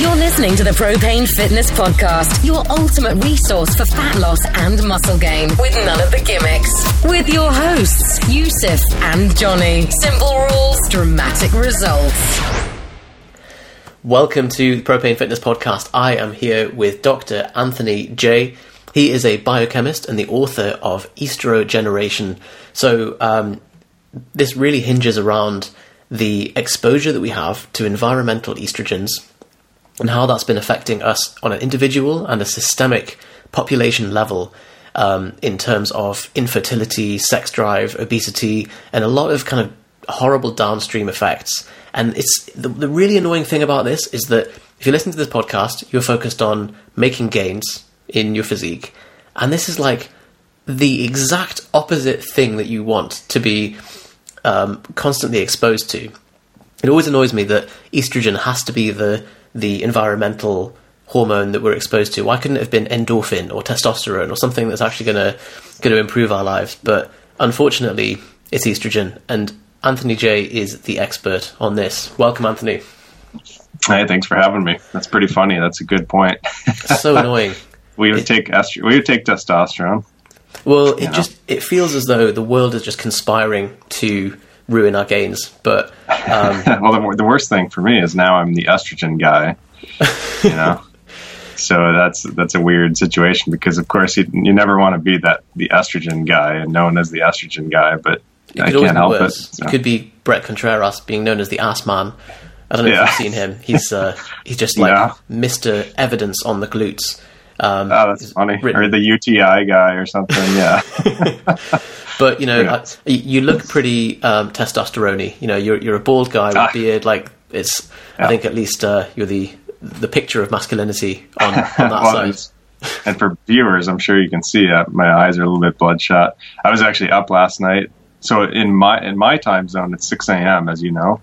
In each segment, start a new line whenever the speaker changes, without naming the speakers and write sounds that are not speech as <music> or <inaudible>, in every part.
You're listening to the Propane Fitness Podcast, your ultimate resource for fat loss and muscle gain with none of the gimmicks. With your hosts, Yusuf and Johnny. Simple rules, dramatic results.
Welcome to the Propane Fitness Podcast. I am here with Dr. Anthony Jay. He is a biochemist and the author of Estrogeneration. So, um, this really hinges around the exposure that we have to environmental estrogens and how that's been affecting us on an individual and a systemic population level um, in terms of infertility, sex drive, obesity, and a lot of kind of horrible downstream effects. And it's the, the really annoying thing about this is that if you listen to this podcast, you're focused on making gains in your physique, and this is like the exact opposite thing that you want to be um, constantly exposed to. It always annoys me that estrogen has to be the the environmental hormone that we're exposed to. Why couldn't it have been endorphin or testosterone or something that's actually going to going to improve our lives? But unfortunately, it's estrogen, and Anthony Jay is the expert on this. Welcome, Anthony.
Hey, thanks for having me. That's pretty funny. That's a good point.
so annoying. <laughs>
We would it, take estro- we would take testosterone.
Well, it know. just it feels as though the world is just conspiring to ruin our gains. But
um, <laughs> well, the, the worst thing for me is now I'm the estrogen guy. <laughs> You know. so that's that's a weird situation because of course you, you never want to be that the estrogen guy and known as the estrogen guy, but
it I can't help worse. it. So. It could be Bret Contreras being known as the ass man. I don't know yeah. if you've seen him. He's uh, <laughs> he's just like yeah. Mister Evidence on the glutes.
Um, oh, that's funny. Written. Or the UTI guy or something. Yeah. <laughs>
but you know, yeah. you look pretty um, testosterone You know, you're you're a bald guy with ah. a beard. Like it's, I think at least uh, you're the the picture of masculinity on, <laughs> on that well, side.
And for viewers, I'm sure you can see uh, my eyes are a little bit bloodshot. I was actually up last night so in my in my time zone it's 6 a.m. as you know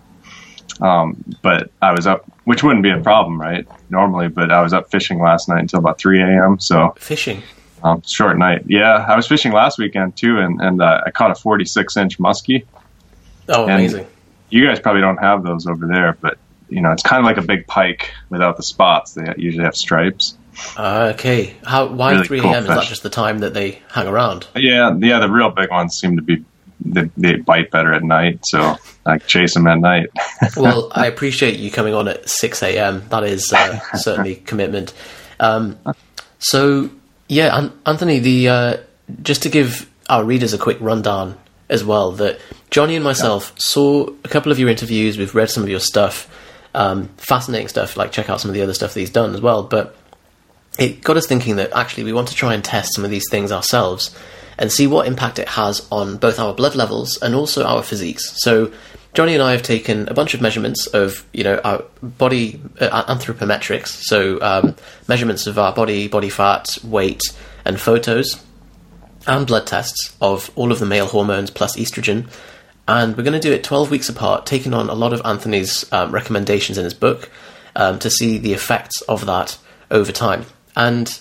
um, but I was up which wouldn't be a problem right normally but I was up fishing last night until about 3 a.m. so.
Fishing?
Um, short night. Yeah I was fishing last weekend too and, and uh, I caught a 46 inch muskie.
Oh amazing.
you guys probably don't have those over there but you know it's kind of like a big pike without the spots. They usually have stripes.
Uh, okay. How why really 3 a.m. Cool is that just the time that they hang around?
Yeah yeah the real big ones seem to be they, they bite better at night, so I chase them at night. <laughs>
well, I appreciate you coming on at six a.m. That is uh, <laughs> certainly commitment. Um, so, yeah, Anthony, the uh, just to give our readers a quick rundown as well, that Johnny and myself yeah. saw a couple of your interviews. We've read some of your stuff, um, fascinating stuff. Like check out some of the other stuff that he's done as well. But it got us thinking that actually we want to try and test some of these things ourselves and see what impact it has on both our blood levels and also our physiques. So, Johnny and I have taken a bunch of measurements of, you know, our body uh, anthropometrics, so um, measurements of our body, body fat, weight, and photos, and blood tests of all of the male hormones plus estrogen. And we're going to do it 12 weeks apart, taking on a lot of Anthony's um, recommendations in his book um, to see the effects of that over time. And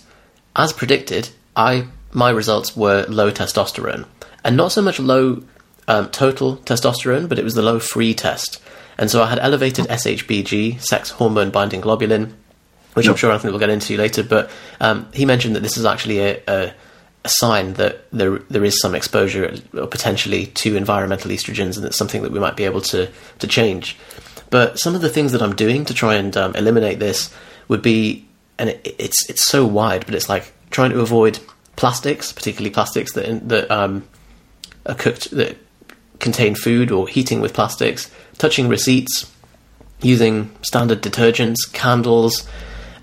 as predicted, I my results were low testosterone, and not so much low um, total testosterone, but it was the low free test. And so I had elevated SHBG, sex hormone binding globulin, which. I'm sure Anthony will get into later. But um, he mentioned that this is actually a, a, a, sign that there there is some exposure or potentially to environmental estrogens, and it's something that we might be able to to change. But some of the things that I'm doing to try and um, eliminate this would be, and it, it's it's so wide, but it's like trying to avoid plastics, particularly plastics that that um, are cooked that contain food or heating with plastics, touching receipts, using standard detergents, candles,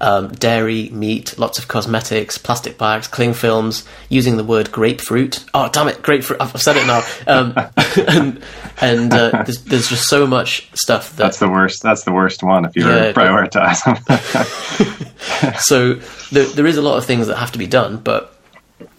um, dairy, meat, lots of cosmetics, plastic bags, cling films, using the word grapefruit. Oh, damn it, grapefruit! I've said it now. Um, <laughs> and and uh, there's, there's, just so much stuff that
that's the worst. That's the worst one if you yeah, prioritize
them. <laughs> so there, there is a lot of things that have to be done, but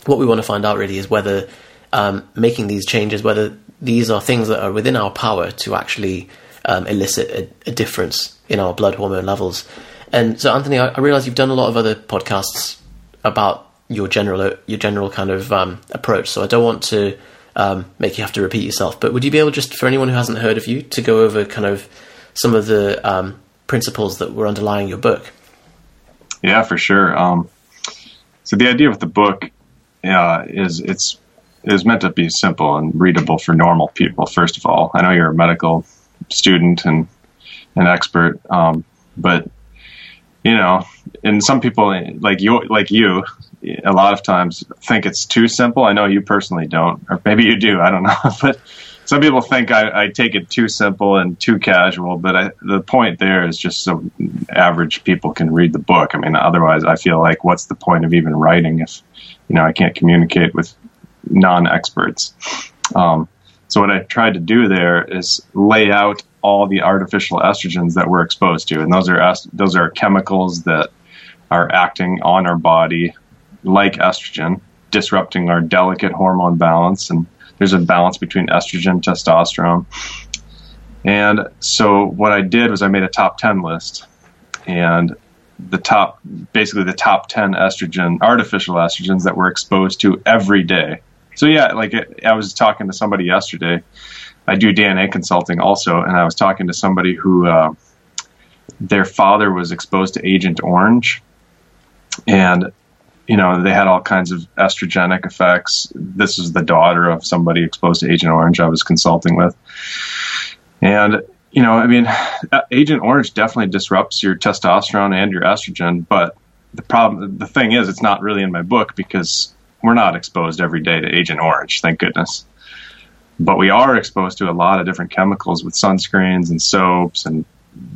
what we want to find out really is whether um, making these changes, whether these are things that are within our power to actually um, elicit a, a, difference in our blood hormone levels. And so, Anthony, I, I realize you've done a lot of other podcasts about your general your general kind of um, approach. So I don't want to um, make you have to repeat yourself. But would you be able, just for anyone who hasn't heard of you, to go over kind of some of the um, principles that were underlying your book?
Yeah, for sure. Um, so the idea with the book uh, is it's is meant to be simple and readable for normal people. First of all, I know you're a medical student and an expert, um, but you know, and some people like you, like you, a lot of times think it's too simple. I know you personally don't, or maybe you do. I don't <laughs> know, but some people think I, I, take it too simple and too casual. But I, the point there is just so average people can read the book. I mean, otherwise, I feel like what's the point of even writing if you know I can't communicate with non-experts? Um, so what I tried to do there is lay out all the artificial estrogens that we're exposed to, and those are those are chemicals that are acting on our body like estrogen, disrupting our delicate hormone balance, and there's a balance between estrogen, testosterone. And so what I did was I made a top ten list, and the top basically the top 10 estrogen artificial estrogens that we're exposed to every day. So yeah like i was talking to somebody yesterday. I do DNA consulting also, and I was talking to somebody who uh, their father was exposed to Agent Orange, and you know they had all kinds of estrogenic effects. This is the daughter of somebody exposed to Agent Orange I was consulting with, and you know, I mean, <sighs> Agent Orange definitely disrupts your testosterone and your estrogen, but the problem, the thing is, it's not really in my book because we're not exposed every day to Agent Orange, thank goodness. But we are exposed to a lot of different chemicals with sunscreens and soaps and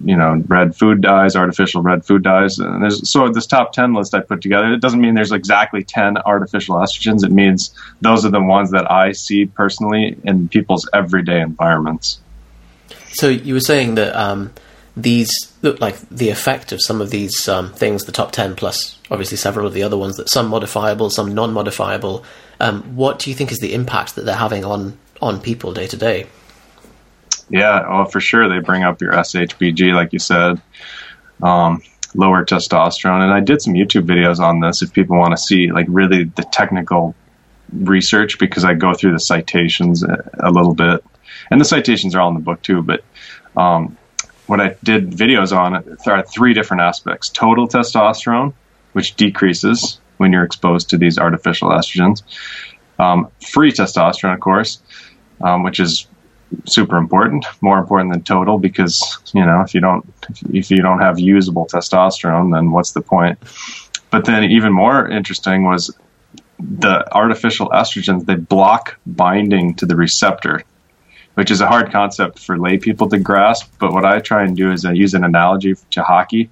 you know red food dyes artificial red food dyes. And there's so this top 10 list i put together it doesn't mean there's exactly 10 artificial estrogens. It means those are the ones that i see personally in people's everyday environments
so you were saying that um, these look like the effect of some of these um, things the top 10 plus obviously several of the other ones that some modifiable some non-modifiable um, what do you think is the impact that they're having on on people day to day.
Yeah, well, for sure they bring up your SHBG, like you said, um, lower testosterone, and I did some YouTube videos on this if people want to see like really the technical research because I go through the citations a, a little bit, and the citations are all in the book too. But um, what I did videos on are three different aspects: total testosterone, which decreases when you're exposed to these artificial estrogens. Um, free testosterone, of course, um, which is super important, more important than total because you know if you don't if you don't have usable testosterone, then what's the point? But then even more interesting was the artificial estrogens they block binding to the receptor, which is a hard concept for lay people to grasp. But what I try and do is I use an analogy to hockey,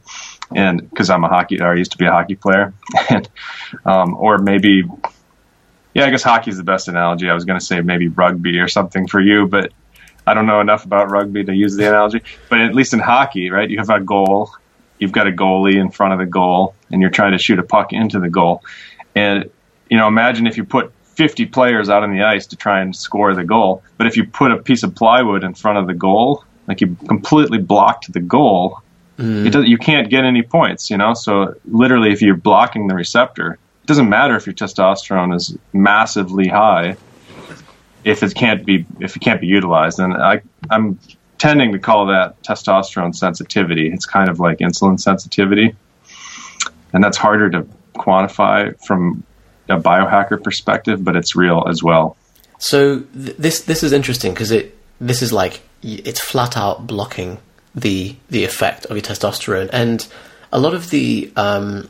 and because I'm a hockey, or I used to be a hockey player, <laughs> and um, or maybe yeah, I guess hockey is the best analogy. I was going to say maybe rugby or something for you, but I don't know enough about rugby to use the analogy. But at least in hockey, right, you have a goal, you've got a goalie in front of the goal, and you're trying to shoot a puck into the goal. And, you know, imagine if you put 50 players out on the ice to try and score the goal, but if you put a piece of plywood in front of the goal, like you completely blocked the goal, mm. it does, you can't get any points, you know? So literally, if you're blocking the receptor, it doesn't matter if your testosterone is massively high if it can't be if it can't be utilized. And I I'm tending to call that testosterone sensitivity. It's kind of like insulin sensitivity, and that's harder to quantify from a biohacker perspective, but it's real as well.
So th- this this is interesting because it this is like it's flat out blocking the the effect of your testosterone, and a lot of the um,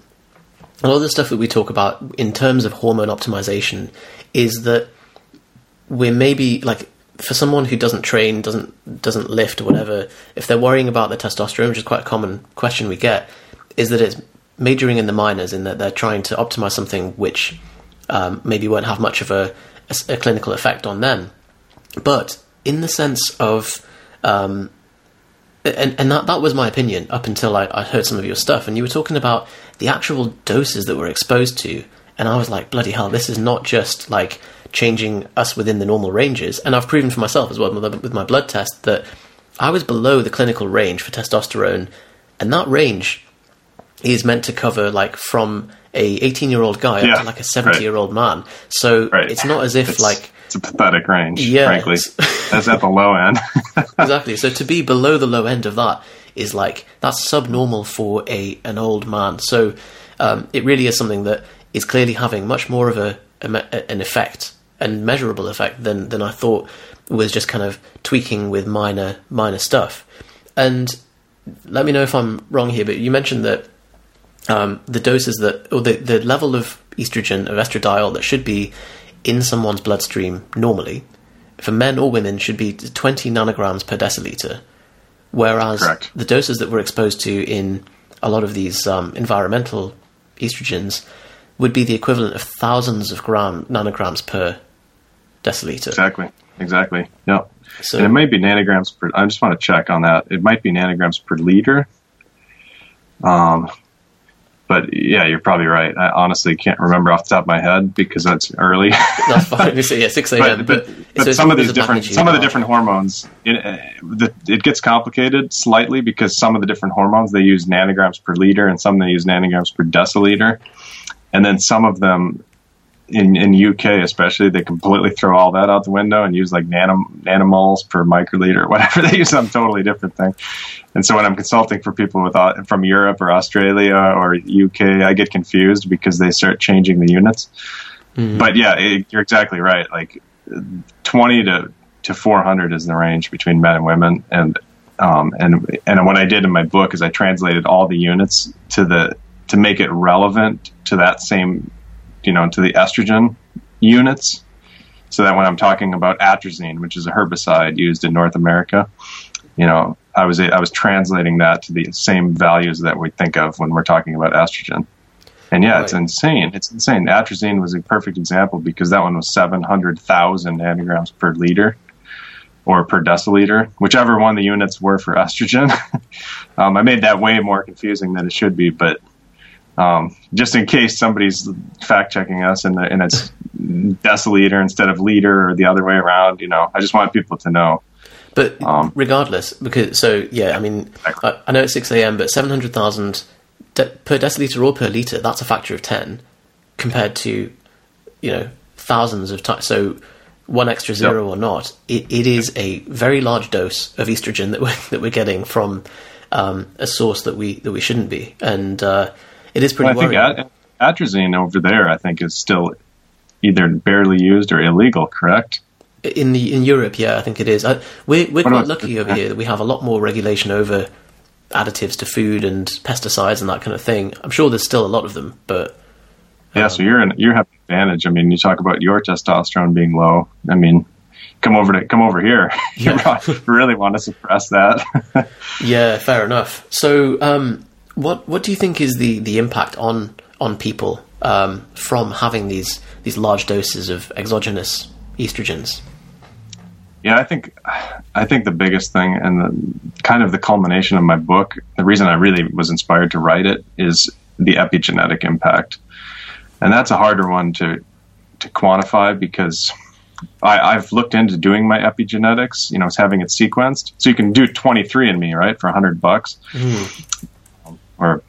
a lot of the stuff that we talk about in terms of hormone optimization is that we're maybe like for someone who doesn't train, doesn't doesn't lift or whatever, if they're worrying about their testosterone, which is quite a common question we get, is that it's majoring in the minors in that they're trying to optimize something which um, maybe won't have much of a, a, a, clinical effect on them. But in the sense of um, and, and that, that was my opinion up until I, I heard some of your stuff, and you were talking about the actual doses that we're exposed to, and I was like, bloody hell, this is not just like changing us within the normal ranges. And I've proven for myself as well with my blood test that I was below the clinical range for testosterone, and that range is meant to cover like from a 18 year old guy yeah, up to like a 70 year old man. So right. it's not as if
it's,
like
it's a pathetic range. Yeah, frankly, <laughs> that's at the low end. <laughs>
exactly. So to be below the low end of that is like that's subnormal for a an old man. So um, it really is something that is clearly having much more of a, a an effect and measurable effect than than I thought was just kind of tweaking with minor minor stuff. And let me know if I'm wrong here, but you mentioned that um, the doses that or the the level of estrogen of estradiol that should be in someone's bloodstream normally for men or women should be 20 nanograms per deciliter, whereas
Correct.
the doses that we're exposed to in a lot of these um, environmental estrogens would be the equivalent of thousands of gram nanograms per deciliter.
Exactly. Exactly. Yeah.
So
and it might be nanograms per. I just want to check on that. It might be nanograms per liter. Um, but yeah, you're probably right. I honestly can't remember off the top of my head because that's early.
that's fine. So, yeah, six <laughs> a.m.
but, but, but
so
some of these different some of the different hormones it, uh, the, it gets complicated slightly because some of the different hormones they use nanograms per liter and some they use nanograms per deciliter and then some of them in in UK especially they completely throw all that out the window and use like nanom, nanomoles per microliter or whatever <laughs> they use some totally different thing and so when I'm consulting for people with uh, from Europe or Australia or UK I get confused because they start changing the units but yeah, it, you're exactly right. Like 20 to, to 400 is the range between men and women. And, um, and, and what I did in my book is I translated all the units to the, to make it relevant to that same, you know, to the estrogen units. So that when I'm talking about atrazine, which is a herbicide used in North America, you know, I was, I was translating that to the same values that we think of when we're talking about estrogen. And yeah, it's insane. It's insane. Atrazine was a perfect example because that one was 700,000 nanograms per liter or per deciliter, whichever one the units were for estrogen. <laughs> um, I made that way more confusing than it should be, but um, just in case somebody's fact checking us and, the, and it's deciliter instead of liter or the other way around, you know, I just want people to know.
But
Um,
regardless, because so yeah, I mean, I, I know it's six a.m., but seven hundred thousand de- per deciliter or per liter, that's a factor of ten compared to you know thousands of times. So one extra zero or not, it, it is a very large dose of estrogen that we're <laughs> that we're getting from um, a source that we that we shouldn't be, and uh, it is pretty
Well, I think at- atrazine over there, I think, is still either barely used or illegal, correct?
In the in Europe, yeah, I think it is. I, we're we're
What
quite lucky over here that we have a lot more regulation over additives to food and pesticides and that kind of thing. I'm sure there's still a lot of them, but
Yeah, so you're in, you have an advantage. I mean, you talk about your testosterone being low. I mean, come over to come over here. you <laughs> really want to suppress that. <laughs>
yeah, fair enough. So, um, what what do you think is the, the impact on on people um, from having these these large doses of exogenous estrogens?
yeah, I think I think the biggest thing and the kind of the culmination of my book, the reason I really was inspired to write it is the epigenetic impact, and that's a harder one to to quantify because I, I've looked into doing my epigenetics. You know, it's having it sequenced, so you can do 23 and Me, right, for 100 bucks or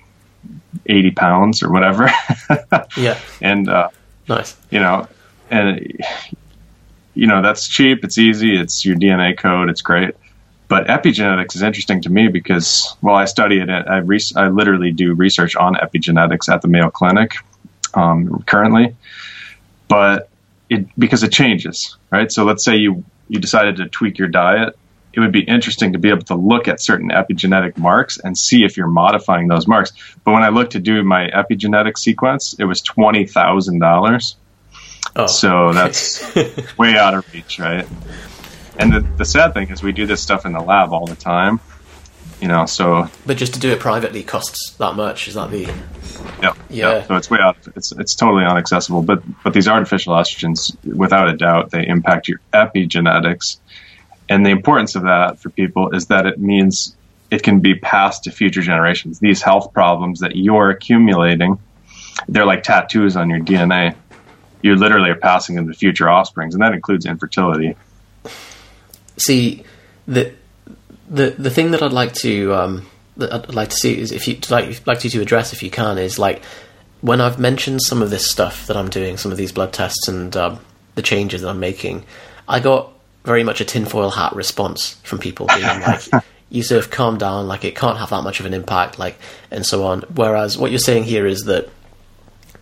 80 pounds or whatever, <laughs>
Yeah,
and uh,
nice.
you know, and you know that's cheap. It's easy. It's your DNA code. It's great. But epigenetics is interesting to me because, well, I study it. I, re- I literally do research on epigenetics at the Mayo Clinic um, currently. But it because it changes, right? So let's say you you decided to tweak your diet. It would be interesting to be able to look at certain epigenetic marks and see if you're modifying those marks. But when I looked to do my epigenetic sequence, it was twenty thousand dollars.
Oh,
So that's <laughs> way out of reach, right? And the, the sad thing is, we do this stuff in the lab all the time. You know, so
but just to do it privately costs that much. Is that the
yeah,
Yeah.
So it's way out. It's it's totally unaccessible. But but these artificial estrogens, without a doubt, they impact your epigenetics. And the importance of that for people is that it means it can be passed to future generations. These health problems that you're accumulating, they're like tattoos on your DNA. You literally are passing them to future offsprings, and that includes infertility.
see the the the thing that I'd like to um, that I'd like to see is if you like like you to address if you can is like when I've mentioned some of this stuff that I'm doing, some of these blood tests and um, the changes that I'm making, I got very much a tinfoil hat response from people being <laughs> like, Yusuf, calm down, like it can't have that much of an impact, like, and so on. Whereas what you're saying here is that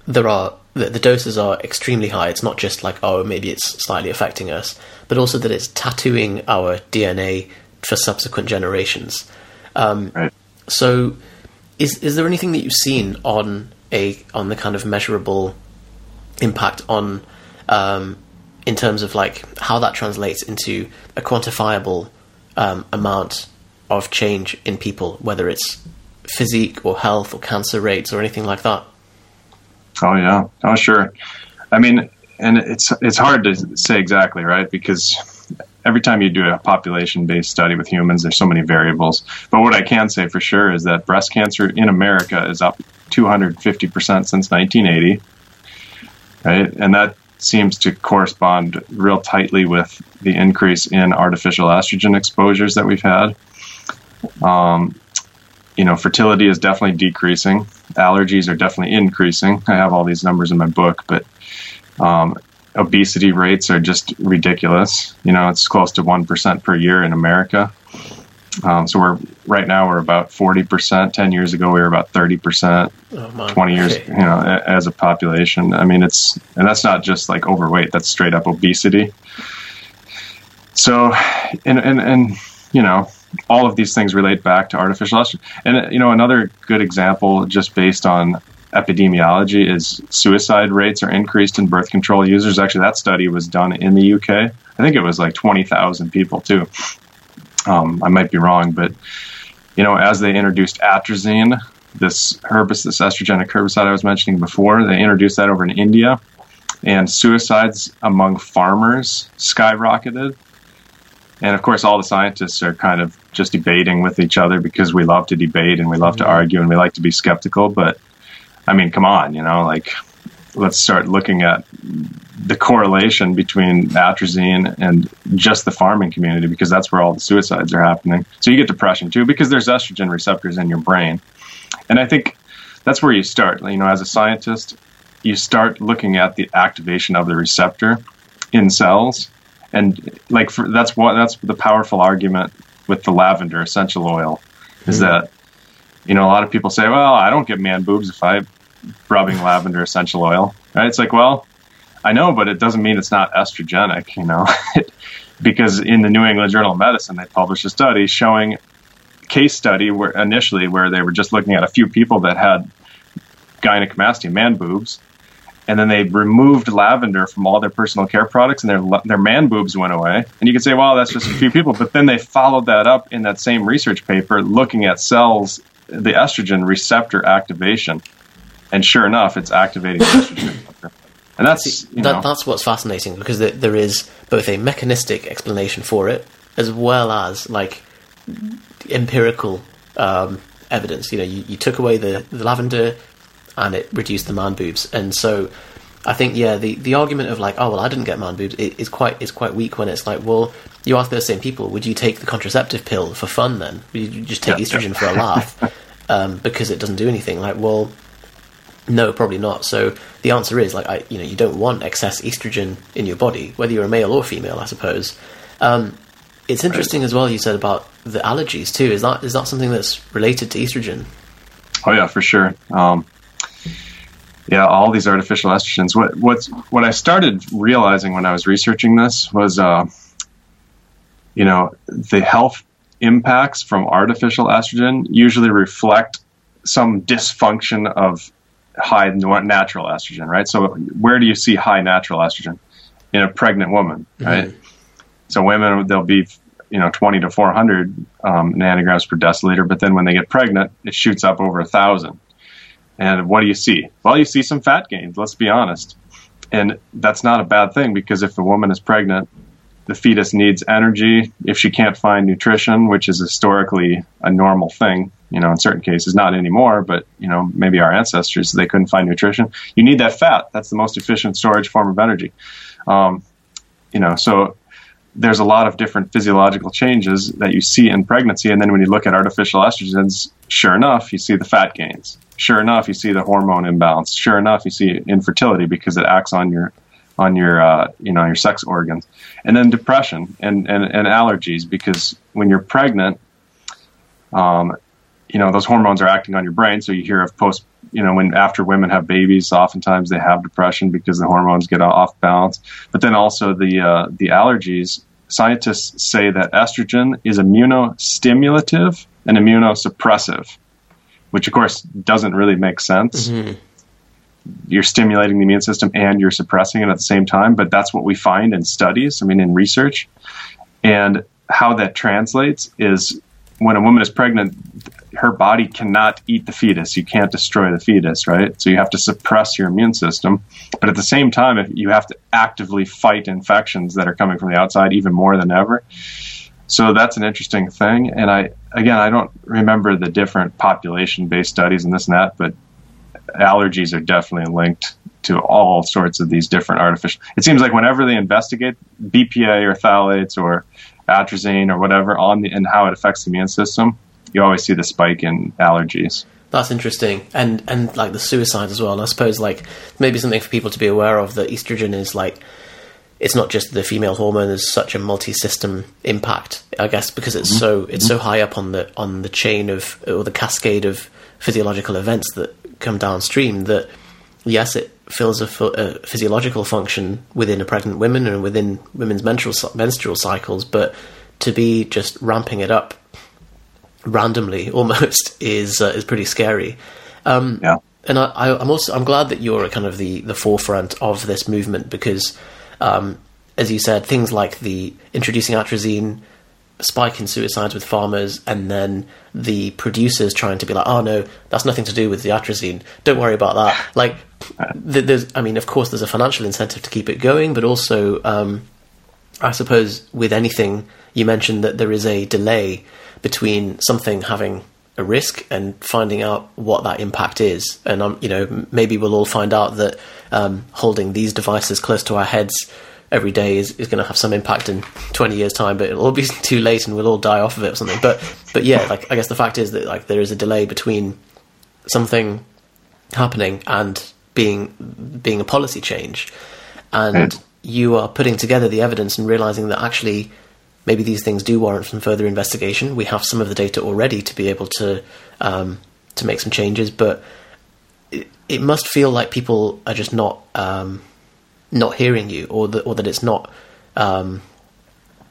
there are the, the doses are extremely high. It's not just like oh maybe it's slightly affecting us, but also that it's tattooing our DNA for subsequent generations. Um,
Right.
So, is is there anything that you've seen on a on the kind of measurable impact on um, in terms of like how that translates into a quantifiable um, amount of change in people, whether it's physique or health or cancer rates or anything like that?
Oh yeah. Oh sure. I mean, and it's it's hard to say exactly, right? Because every time you do a population-based study with humans, there's so many variables. But what I can say for sure is that breast cancer in America is up 250 percent since 1980, right? And that seems to correspond real tightly with the increase in artificial estrogen exposures that we've had. Um, you know, fertility is definitely decreasing. Allergies are definitely increasing. I have all these numbers in my book, but um, obesity rates are just ridiculous. You know, it's close to one percent per year in America. Um, so we're right now we're about forty percent. Ten years ago we were about thirty percent.
Oh.
Twenty years, you know, a- as a population. I mean, it's and that's not just like overweight. That's straight up obesity. So, and and and you know, all of these things relate back to artificial estrogen. And you know, another good example, just based on epidemiology, is suicide rates are increased in birth control users. Actually, that study was done in the UK. I think it was like twenty thousand people too. Um, I might be wrong, but you know, as they introduced atrazine, this herbicide, this estrogenic herbicide I was mentioning before, they introduced that over in India, and suicides among farmers skyrocketed. And of course, all the scientists are kind of just debating with each other because we love to debate and we love to argue and we like to be skeptical. But I mean, come on, you know, like let's start looking at the correlation between atrazine and just the farming community because that's where all the suicides are happening. So you get depression too because there's estrogen receptors in your brain. And I think that's where you start. You know, as a scientist, you start looking at the activation of the receptor in cells and like for, that's what that's the powerful argument with the lavender essential oil is mm-hmm. that you know a lot of people say well i don't get man boobs if i'm rubbing lavender essential oil right? It's like well i know but it doesn't mean it's not estrogenic you know? <laughs> Because in the new england journal of medicine they published a study showing case study where initially where they were just looking at a few people that had gynecomastia man boobs and then they removed lavender from all their personal care products, and their their man boobs went away. And you could say, well, that's just a few people, but then they followed that up in that same research paper, looking at cells, the estrogen receptor activation, and sure enough, it's activating the estrogen. And that's you
that, that's what's fascinating because there, there is both a mechanistic explanation for it as well as like empirical um, evidence. You know, you, you took away the, the lavender and it reduced the man boobs, and so I think yeah, the, the argument of like, oh well, I didn't get man boobs is quite is quite weak when it's like, well, you ask those same people, would you take the contraceptive pill for fun then? Would you just take
Yeah.
estrogen for a laugh <laughs> um, because it doesn't do anything? Like, well, no, probably not. So the answer is like, I, you know, you don't want excess estrogen in your body, whether you're a male or female, I suppose. Um, it's interesting as well. You said about the allergies too. Is that is that something that's related to estrogen?
Oh yeah, for sure. Um, yeah, all these artificial estrogens. What what's what I started realizing when I was researching this was, uh, you know, the health impacts from artificial estrogen usually reflect some dysfunction of high natural estrogen, right? So where do you see high natural estrogen in a pregnant woman, right? So women they'll be you know 20 to 400 um, nanograms per deciliter, but then when they get pregnant, it shoots up over a thousand. And what do you see? Well, you see some fat gains. Let's be honest, and that's not a bad thing because if a woman is pregnant, the fetus needs energy. If she can't find nutrition, which is historically a normal thing, you know, in certain cases, not anymore, but you know, maybe our ancestors they couldn't find nutrition. You need that fat. That's the most efficient storage form of energy. Um, you know, so there's a lot of different physiological changes that you see in pregnancy, and then when you look at artificial estrogens, sure enough, you see the fat gains. Sure enough, you see the hormone imbalance. Sure enough, you see infertility because it acts on your on your uh, you know your sex organs, and then depression and, and and allergies because when you're pregnant, um, you know, those hormones are acting on your brain. So you hear of post, you know, when after women have babies, oftentimes they have depression because the hormones get off balance. But then also the uh, the allergies. Scientists say that estrogen is immunostimulative and immunosuppressive, which of course doesn't really make sense. Mm-hmm. You're stimulating the immune system and you're suppressing it at the same time, but that's what we find in studies. I mean, in research, and how that translates is when a woman is pregnant, her body cannot eat the fetus. You can't destroy the fetus, right? So you have to suppress your immune system. But at the same time, if you have to actively fight infections that are coming from the outside even more than ever. So that's an interesting thing. And I, again, I don't remember the different population based studies and this and that, but allergies are definitely linked to all sorts of these different artificial. It seems like whenever they investigate BPA or phthalates or atrazine or whatever on the and how it affects the immune system, you always see the spike in allergies.
That's interesting, and and like the suicide as well. And I suppose like maybe something for people to be aware of that estrogen is like it's not just the female hormone. There's such a multi-system impact, I guess, because it's mm-hmm. so it's so high up on the on the chain of or the cascade of physiological events that come downstream. That yes, it fills a, a physiological function within a pregnant woman and within women's menstrual menstrual cycles, but to be just ramping it up randomly <laughs> almost is uh, is pretty scary. Um,
yeah.
And I, am also I'm glad that you're kind of the the forefront of this movement because, um, as you said, things like the introducing atrazine, spike in suicides with farmers, and then the producers trying to be like, oh no, that's nothing to do with the atrazine. Don't worry about that. <laughs> Like, there's, I mean, of course, there's a financial incentive to keep it going, but also, um, I suppose, with anything, you mentioned that there is a delay between something having a risk and finding out what that impact is. And um, you know, maybe we'll all find out that um, holding these devices close to our heads every day is, is going to have some impact in 20 years time but it'll all be <laughs> too late and we'll all die off of it or something. But but yeah like i guess the fact is that like there is a delay between something happening and being being a policy change. And you are putting together the evidence and realizing that actually maybe these things do warrant some further investigation. We have some of the data already to be able to um, to make some changes, but it, it, must feel like people are just not um, not hearing you, or that or that it's not. Um,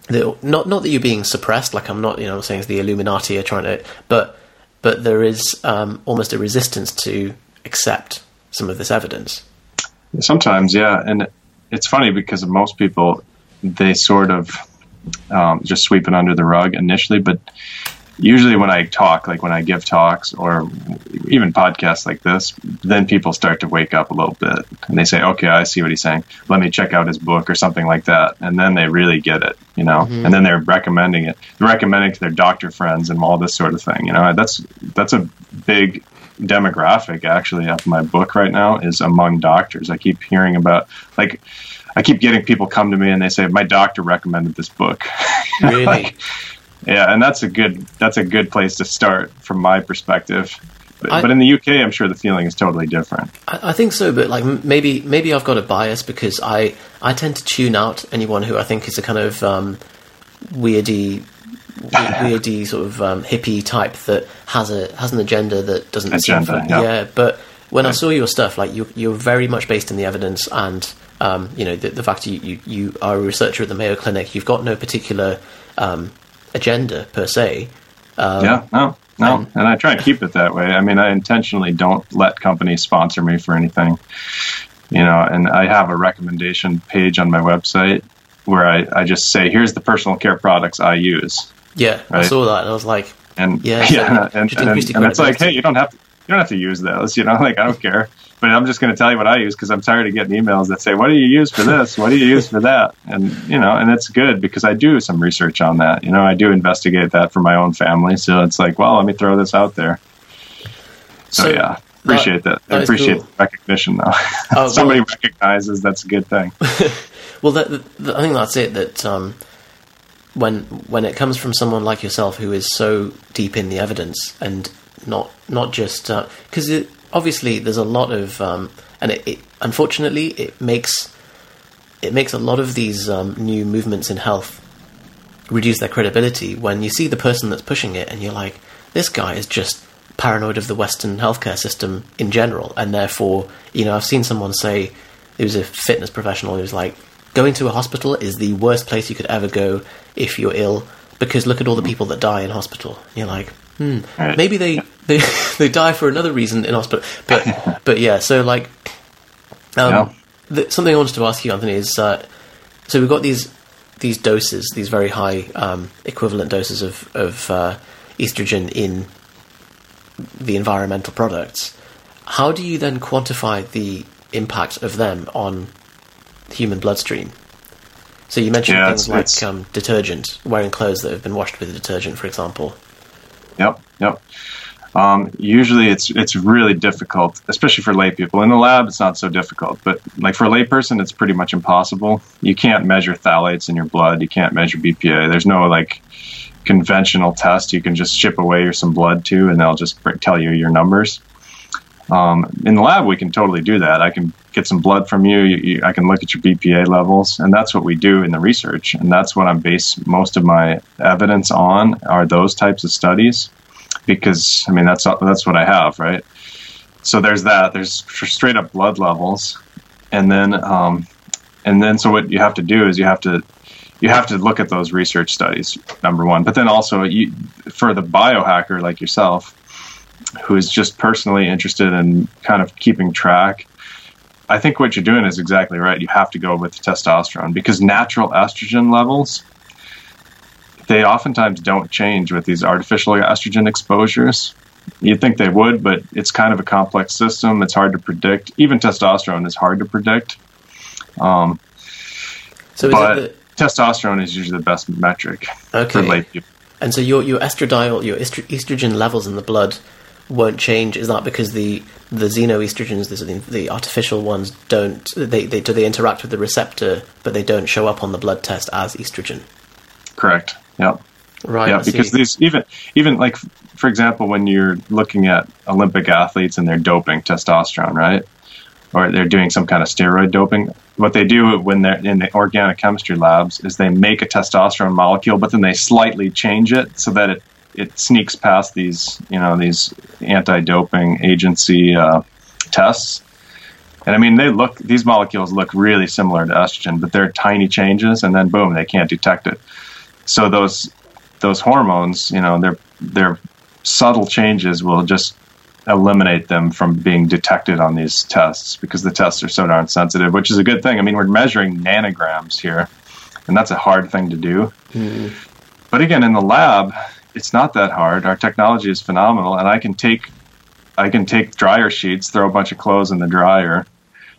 that, not not that you're being suppressed. Like I'm not, you know, I'm saying it's the Illuminati are trying to, but but there is um, almost a resistance to accept some of this evidence.
Sometimes, yeah, and it's funny because most people they sort of um, just sweep it under the rug initially. But usually, when I talk, like when I give talks or even podcasts like this, then people start to wake up a little bit and they say, "Okay, I see what he's saying. Let me check out his book or something like that." And then they really get it, you know. Mm-hmm. And then they're recommending it, they're recommending to their doctor friends and all this sort of thing. You know, that's that's a big demographic actually of my book right now is among doctors. I keep hearing about like I keep getting people come to me and they say my doctor recommended this book. <laughs>
Really? like,
yeah, and that's a good that's a good place to start from my perspective. But, I, but, in the UK, I'm sure the feeling is totally different.
I, I, think so, but like maybe maybe I've got a bias because I I tend to tune out anyone who I think is a kind of um, weirdy <laughs> weirdy sort of um, hippie type that has a has an agenda that doesn't
agenda,
seem yeah. yeah. But when I saw your stuff, like you you're very much based in the evidence and um, you know, the, the fact you, you, you, are a researcher at the Mayo Clinic, you've got no particular um, agenda per se.
Um, yeah, no, no, and, and, I try and keep it that way. I mean, I intentionally don't let companies sponsor me for anything, you know. And I have a recommendation page on my website where I, I just say, "Here's the personal care products I use."
Yeah, right? I saw that, and I was like,
and yeah, <laughs> yeah, and, and, and, and it's like, hey, you don't have to, you don't have to use those, you know. <laughs> Like I don't care but I'm just going to tell you what I use because I'm tired of getting emails that say, "What do you use for this? What do you use for that?" And you know, and it's good because I do some research on that. You know, I do investigate that for my own family, so it's like, well, let me throw this out there. So, so yeah, appreciate that. that. I appreciate cool. the recognition, though. Uh, <laughs> Somebody well, recognizes that's a good thing. <laughs>
well, that, I think that's it. That um, when when it comes from someone like yourself who is so deep in the evidence and not not just because uh, obviously there's a lot of um, and it, it, unfortunately it makes it makes a lot of these um, new movements in health reduce their credibility when you see the person that's pushing it and you're like this guy is just paranoid of the Western healthcare system in general, and therefore, you know, I've seen someone say he was a fitness professional who was like, going to a hospital is the worst place you could ever go if you're ill because look at all the people that die in hospital. You're like, hmm, maybe they, they <laughs> they die for another reason in hospital. But <laughs> but yeah, so like, um, the, something I wanted to ask you, Anthony, is uh, so we've got these these doses, these very high um, equivalent doses of of uh, estrogen in the environmental products. How do you then quantify the impact of them on the human bloodstream? So you mentioned
Yeah,
things
it's-
like
it's-
um, detergent, wearing clothes that have been washed with detergent, for example.
Yep, yep. Um, usually, it's it's really difficult, especially for lay people. In the lab, it's not so difficult, but like for a layperson, it's pretty much impossible. You can't measure phthalates in your blood. You can't measure BPA. There's no like conventional test you can just ship away some blood to, and they'll just tell you your numbers. Um, in the lab, we can totally do that. I can get some blood from you, you, you. I can look at your BPA levels, and that's what we do in the research, and that's what I'm base most of my evidence on are those types of studies, because I mean that's that's what I have, right? So there's that. There's straight up blood levels, and then um, and then so what you have to do is you have to you have to look at those research studies number one, but then also you, for the biohacker like yourself who is just personally interested in kind of keeping track. I think what you're doing is exactly right. You have to go with testosterone because natural estrogen levels they oftentimes don't change with these artificial estrogen exposures. You'd think they would, but it's kind of a complex system. It's hard to predict. Even testosterone is hard to predict. Um,
So
but
it
testosterone is usually the best metric
the,
for
okay?
lay people.
And so your your estradiol, your estro- estrogen levels in the blood won't change. Is that because the the xenoestrogens, the, the artificial ones, don't they, they do they interact with the receptor, but they don't show up on the blood test as estrogen?
Correct. Yeah.
Right.
yeah, because these even even like for example, when you're looking at Olympic athletes and they're doping testosterone, right? Or they're doing some kind of steroid doping. What they do when they're in the organic chemistry labs is they make a testosterone molecule, but then they slightly change it so that it, it sneaks past these, you know, these anti-doping agency uh, tests. And I mean, they look; these molecules look really similar to estrogen, but they're tiny changes, and then boom, they can't detect it. So those those hormones, you know, their their subtle changes will just eliminate them from being detected on these tests because the tests are so darn sensitive, which is a good thing. I mean, we're measuring nanograms here, and that's a hard thing to do. But again, in the lab, it's not that hard. Our technology is phenomenal, and I can take I can take dryer sheets, throw a bunch of clothes in the dryer,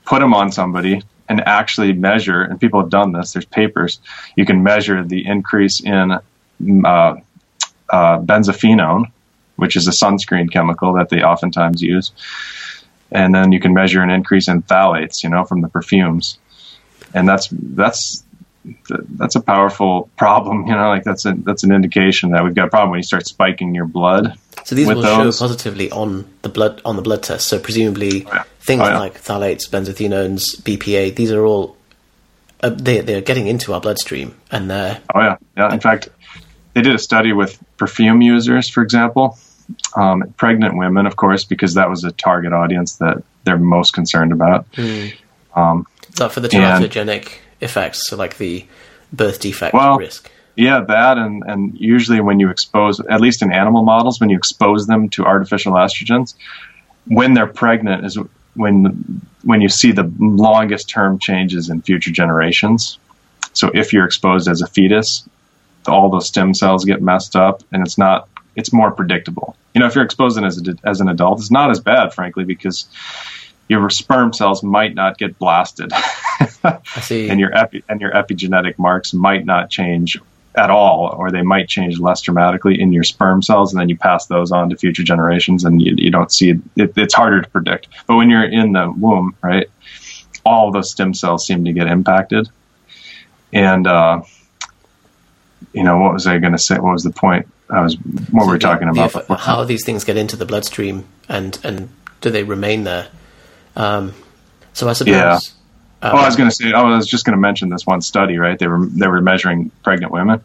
put them on somebody, and actually measure. And people have done this. There's papers. You can measure the increase in uh, uh, benzophenone, which is a sunscreen chemical that they oftentimes use, and then you can measure an increase in phthalates, you know, from the perfumes, and that's that's that's a powerful problem. You know, like that's a that's an indication that we've got a problem when you start spiking your blood.
So these will
those-
show positively on the blood on the blood test. So presumably
yeah.
things
Oh, yeah.
like phthalates, benzophenones, BPA, these are all uh, they they're getting into our bloodstream, and they're
Oh yeah, yeah. In fact, they did a study with perfume users, for example, um, pregnant women, of course, because that was a target audience that they're most concerned about. Um,
is that for the teratogenic effects, so like the birth defect
Well,
risk.
yeah, that and and usually when you expose, at least in animal models, when you expose them to artificial estrogens, when they're pregnant is when when you see the longest term changes in future generations. So if you're exposed as a fetus, all those stem cells get messed up, and it's not. It's more predictable. You know, if you're exposed as a, as an adult, it's not as bad, frankly, because your sperm cells might not get blasted,
I see. <laughs>
and your epi, and your epigenetic marks might not change at all, or they might change less dramatically in your sperm cells, and then you pass those on to future generations, and you, you don't see it, it. It's harder to predict. But when you're in the womb, right, all those stem cells seem to get impacted, and uh, you know what was I going to say? What was the point? I was what were we talking about?
how these things get into the bloodstream and and do they remain there? Um, so I suppose.
Yeah. Oh, I was going to say. Oh, I was just going to mention this one study. Right, they were they were measuring pregnant women,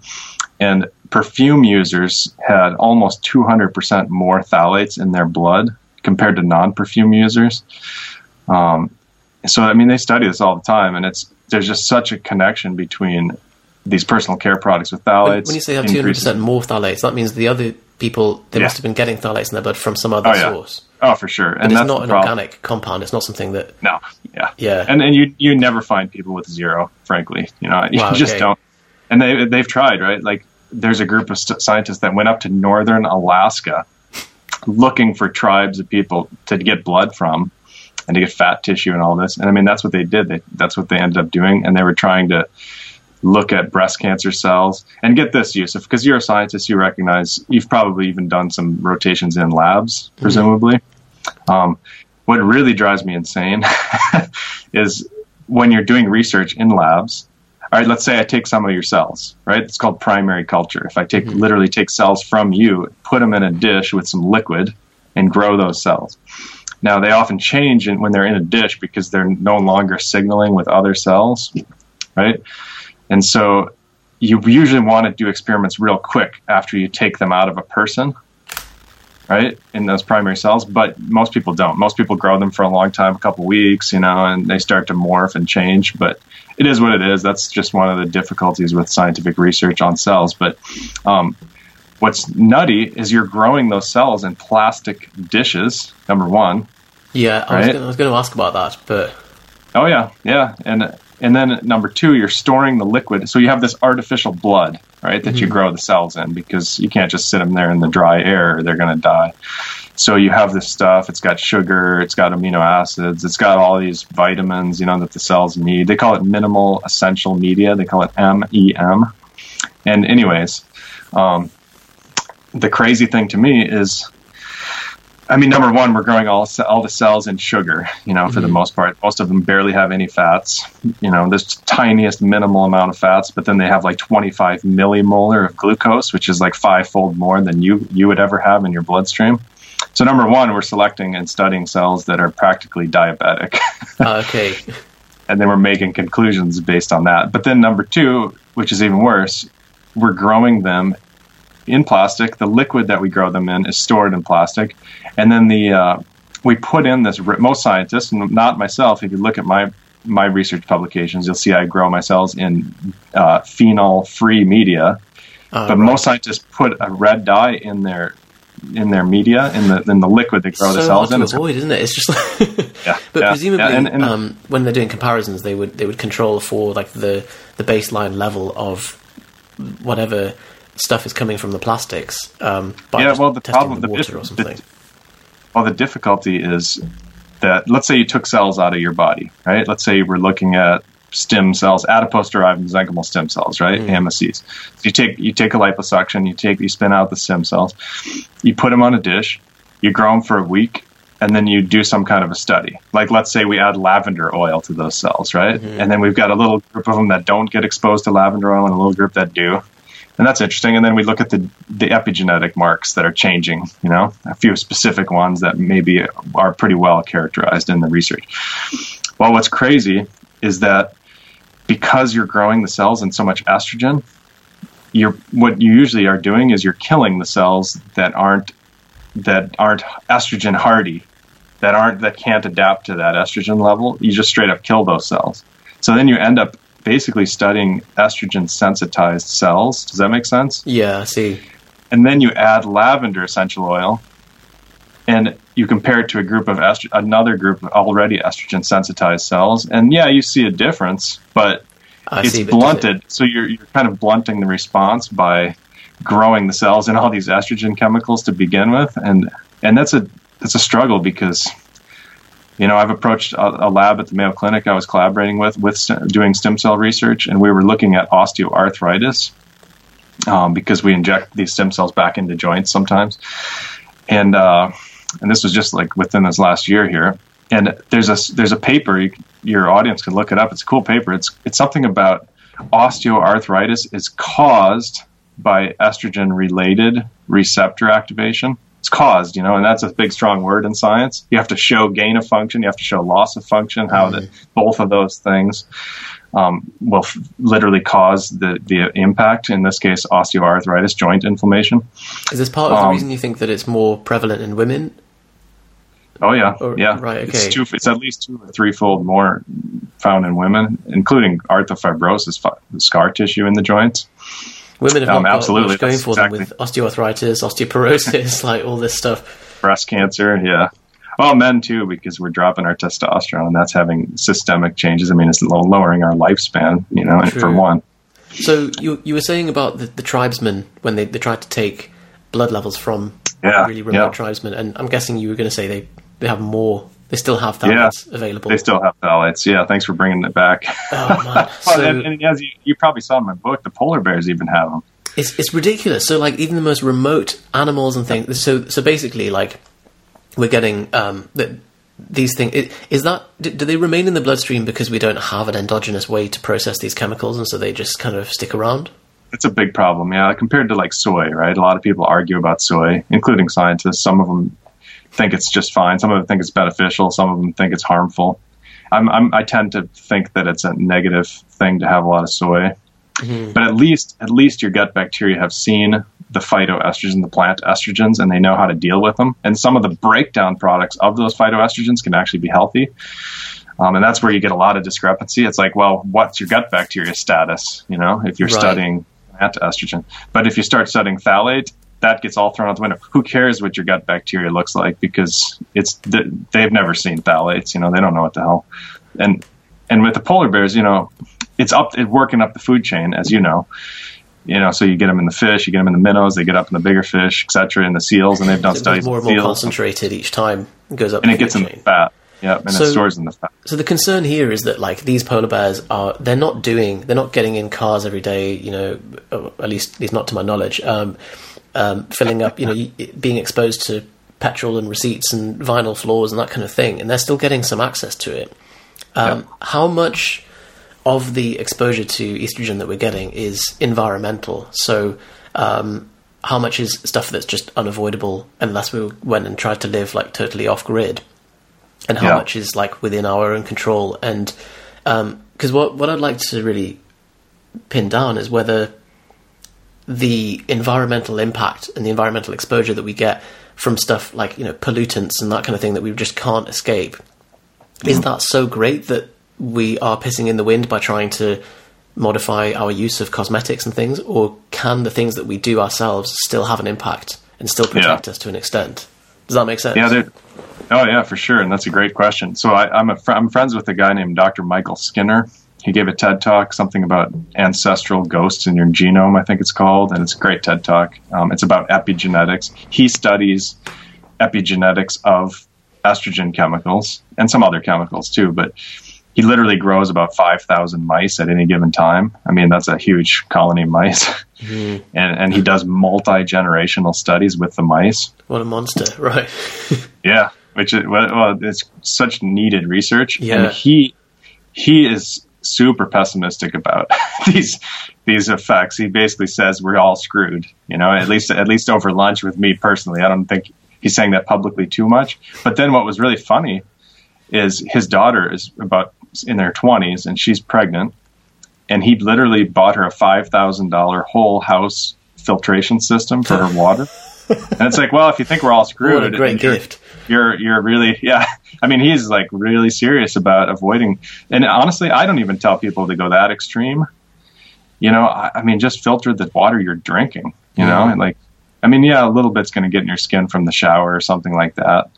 and perfume users had almost 200% more phthalates in their blood compared to non-perfume users. Um, so I mean, they study this all the time, and it's there's just such a connection between these personal care products with phthalates.
When, when you say they have 200% more phthalates, that means the other people they yeah. must have been getting phthalates in their blood from some other
oh, yeah.
source.
Oh, for sure.
And it's not an problem. organic compound. It's not something that.
No. Yeah.
Yeah.
And and you you never find people with zero. Frankly, you know, you wow, just okay. don't. And they they've tried right. Like there's a group of st- scientists that went up to northern Alaska, looking for tribes of people to get blood from, and to get fat tissue and all this. And I mean, that's what they did. They, that's what they ended up doing. And they were trying to look at breast cancer cells and get this Yusuf because you're a scientist you recognize you've probably even done some rotations in labs mm-hmm. presumably mm-hmm. Um, what really drives me insane <laughs> is when you're doing research in labs all right let's say i take some of your cells right? It's called primary culture. If i take mm-hmm. literally take cells from you put them in a dish with some liquid and grow those cells. Now they often change when they're in a dish because they're no longer signaling with other cells right? And so you usually want to do experiments real quick after you take them out of a person, right, in those primary cells. But most people don't. Most people grow them for a long time, a couple weeks, you know, and they start to morph and change. But it is what it is. That's just one of the difficulties with scientific research on cells. But um, what's nutty is you're growing those cells in plastic dishes. Number one.
Yeah, I right? was going to ask about that, but.
Oh yeah, yeah, and and then number two, you're storing the liquid. So you have this artificial blood, right, that mm-hmm. you grow the cells in because you can't just sit them there in the dry air they're going to die. So you have this stuff. It's got sugar. It's got amino acids. It's got all these vitamins, you know, that the cells need. They call it minimal essential media. They call it MEM. And anyways, um, the crazy thing to me is I mean, number one, we're growing all all the cells in sugar. You know, for mm-hmm. the most part, most of them barely have any fats. You know, this tiniest minimal amount of fats, but then they have like 25 millimolar of glucose, which is like fivefold more than you you would ever have in your bloodstream. So, number one, we're selecting and studying cells that are practically diabetic. <laughs>
Ah, okay. <laughs>
and then we're making conclusions based on that. But then number two, which is even worse, we're growing them in plastic. The liquid that we grow them in is stored in plastic, and then the uh, we put in this. Most scientists, not myself, if you look at my my research publications, you'll see I grow my cells in uh, phenol-free media. Uh, but right. most scientists put a red dye in their in their media in the in the liquid they grow
so
the cells
in. To avoid, isn't it? It's just like <laughs> yeah, but yeah, presumably yeah, and, and, um, when they're doing comparisons, they would they would control for like the the baseline level of whatever stuff is coming from the plastics. Um,
yeah, well, the problem, the, water or something. The, well, the difficulty is that let's say you took cells out of your body, right? Let's say we're looking at stem cells, adipose-derived mesenchymal stem cells, right? Mm. AMSCs. So you take you take a liposuction, you take you spin out the stem cells, you put them on a dish, you grow them for a week, and then you do some kind of a study. Like let's say we add lavender oil to those cells, right? Mm-hmm. And then we've got a little group of them that don't get exposed to lavender oil and a little group that do and that's interesting. And then we look at the the epigenetic marks that are changing. You know, a few specific ones that maybe are pretty well characterized in the research. Well, what's crazy is that because you're growing the cells in so much estrogen, you're what you usually are doing is you're killing the cells that aren't that aren't estrogen hardy, that aren't that can't adapt to that estrogen level. You just straight up kill those cells. So then you end up basically studying estrogen sensitized cells. Does that make sense?
Yeah, I see.
And then you add lavender essential oil and you compare it to a group of estro- another group of already estrogen sensitized cells. And yeah, you see a difference, but I it's see, but blunted. It... So you're, you're kind of blunting the response by growing the cells in all these estrogen chemicals to begin with. And, and that's a, that's a struggle because you know, I've approached a, a, lab at the Mayo Clinic I was collaborating with with st- doing stem cell research, and we were looking at osteoarthritis um, because we inject these stem cells back into joints sometimes, and uh, and this was just like within this last year here. And there's a there's a paper you, your audience can look it up. It's a cool paper. It's it's something about osteoarthritis is caused by estrogen related receptor activation. It's caused, you know, and that's a big strong word in science. You have to show gain of function, you have to show loss of function, how
Mm-hmm.
that both of those things um, will f- literally cause the, the impact, in this case, osteoarthritis, joint inflammation.
Is this part of the
Um,
reason you think that it's more prevalent in women?
Oh yeah,
Or-
yeah.
right,
It's two. It's at least two or threefold more found in women, including arthrofibrosis, fi- scar tissue in the joints.
Women have
Um,
not got
absolutely,
much going
that's
for them with osteoarthritis, osteoporosis, <laughs> like all this stuff.
breast cancer. Yeah. Well, men too, because we're dropping our testosterone. And that's having systemic changes. I mean, it's lowering our lifespan. You know, and for one.
So you you were saying about the, the tribesmen when they, they tried to take blood levels from
Yeah,
really remote
yeah.
tribesmen, and I'm guessing you were going to say they, they have more, they still have phthalates available.
They still have phthalates. Yeah. Thanks for bringing it back.
oh man, <laughs> so
and, and as you, you probably saw in my book, the polar bears even have them.
it's it's ridiculous. So like even the most remote animals and things. So so basically like we're getting um the, these things. is that do, do they remain in the bloodstream because we don't have an endogenous way to process these chemicals, and so they just kind of stick around?
It's a big problem, yeah. Compared to like soy, right? A lot of people argue about soy, including scientists. Some of them think it's just fine. Some of them think it's beneficial. Some of them think it's harmful. I'm, I'm, I tend to think that it's a negative thing to have a lot of soy. But at least, at least your gut bacteria have seen the phytoestrogen, the plant estrogens, and they know how to deal with them. And some of the breakdown products of those phytoestrogens can actually be healthy. Um, and that's where you get a lot of discrepancy. It's like, well, what's your gut bacteria status? You know, if you're
Right.
studying plant estrogen. But if you start studying phthalate, that gets all thrown out the window. Who cares what your gut bacteria looks like because it's they've never seen phthalates. You know, they don't know what the hell. And and with the polar bears, you know, it's up it's working up the food chain, as you know. You know, so you get them in the fish, you get them in the minnows, they get up in the bigger fish, etc., in the seals, and they've done studies
more and more concentrated each time. It goes up
and it gets
food
in the fat. Yeah, and
So-
it stores in the fat.
So the concern here is that like these polar bears are they're not doing they're not getting in cars every day you know at least at least not to my knowledge um, um, filling up you know being exposed to petrol and receipts and vinyl floors and that kind of thing and they're still getting some access to it. Um, How much of the exposure to estrogen that we're getting is environmental? So um, how much is stuff that's just unavoidable unless we went and tried to live like totally off grid? and how much is like within our own control and because what what I'd like to really pin down is whether the environmental impact and the environmental exposure that we get from stuff like you know pollutants and that kind of thing that we just can't escape is that so great that we are pissing in the wind by trying to modify our use of cosmetics and things or can the things that we do ourselves still have an impact and still protect us to an extent does that make sense
Yeah, oh yeah, for sure, and that's a great question. So I, I'm a fr- I'm friends with a guy named Dr. Michael Skinner. He gave a TED talk, something about ancestral ghosts in your genome, I think it's called, and it's a great TED talk. Um, it's about epigenetics. He studies epigenetics of estrogen chemicals and some other chemicals too, but he literally grows about 5,000 mice at any given time. I mean, that's a huge colony of mice. <laughs> and, and he does multi generational studies with the mice.
what a monster <laughs> right
Yeah, which is well, well, it's such needed research,
Yeah.
and he he is super pessimistic about <laughs> these these effects. He basically says we're all screwed. You know, at least at least over lunch with me personally. I don't think he's saying that publicly too much. But then what was really funny is his daughter is about in their twenties and she's pregnant, and he literally bought her a five thousand dollar whole house filtration system for her water. <laughs> And it's like, well, if you think we're all screwed,
what a great gift
you're you're really yeah. I mean he's like really serious about avoiding and honestly i don't even tell people to go that extreme. You know i, I mean just filter the water you're drinking you know and like i mean yeah a little bit's going to get in your skin from the shower or something like that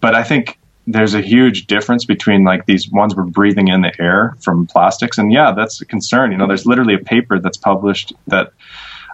but i think there's a huge difference between like these ones we're breathing in the air from plastics and yeah that's a concern you know there's literally a paper that's published that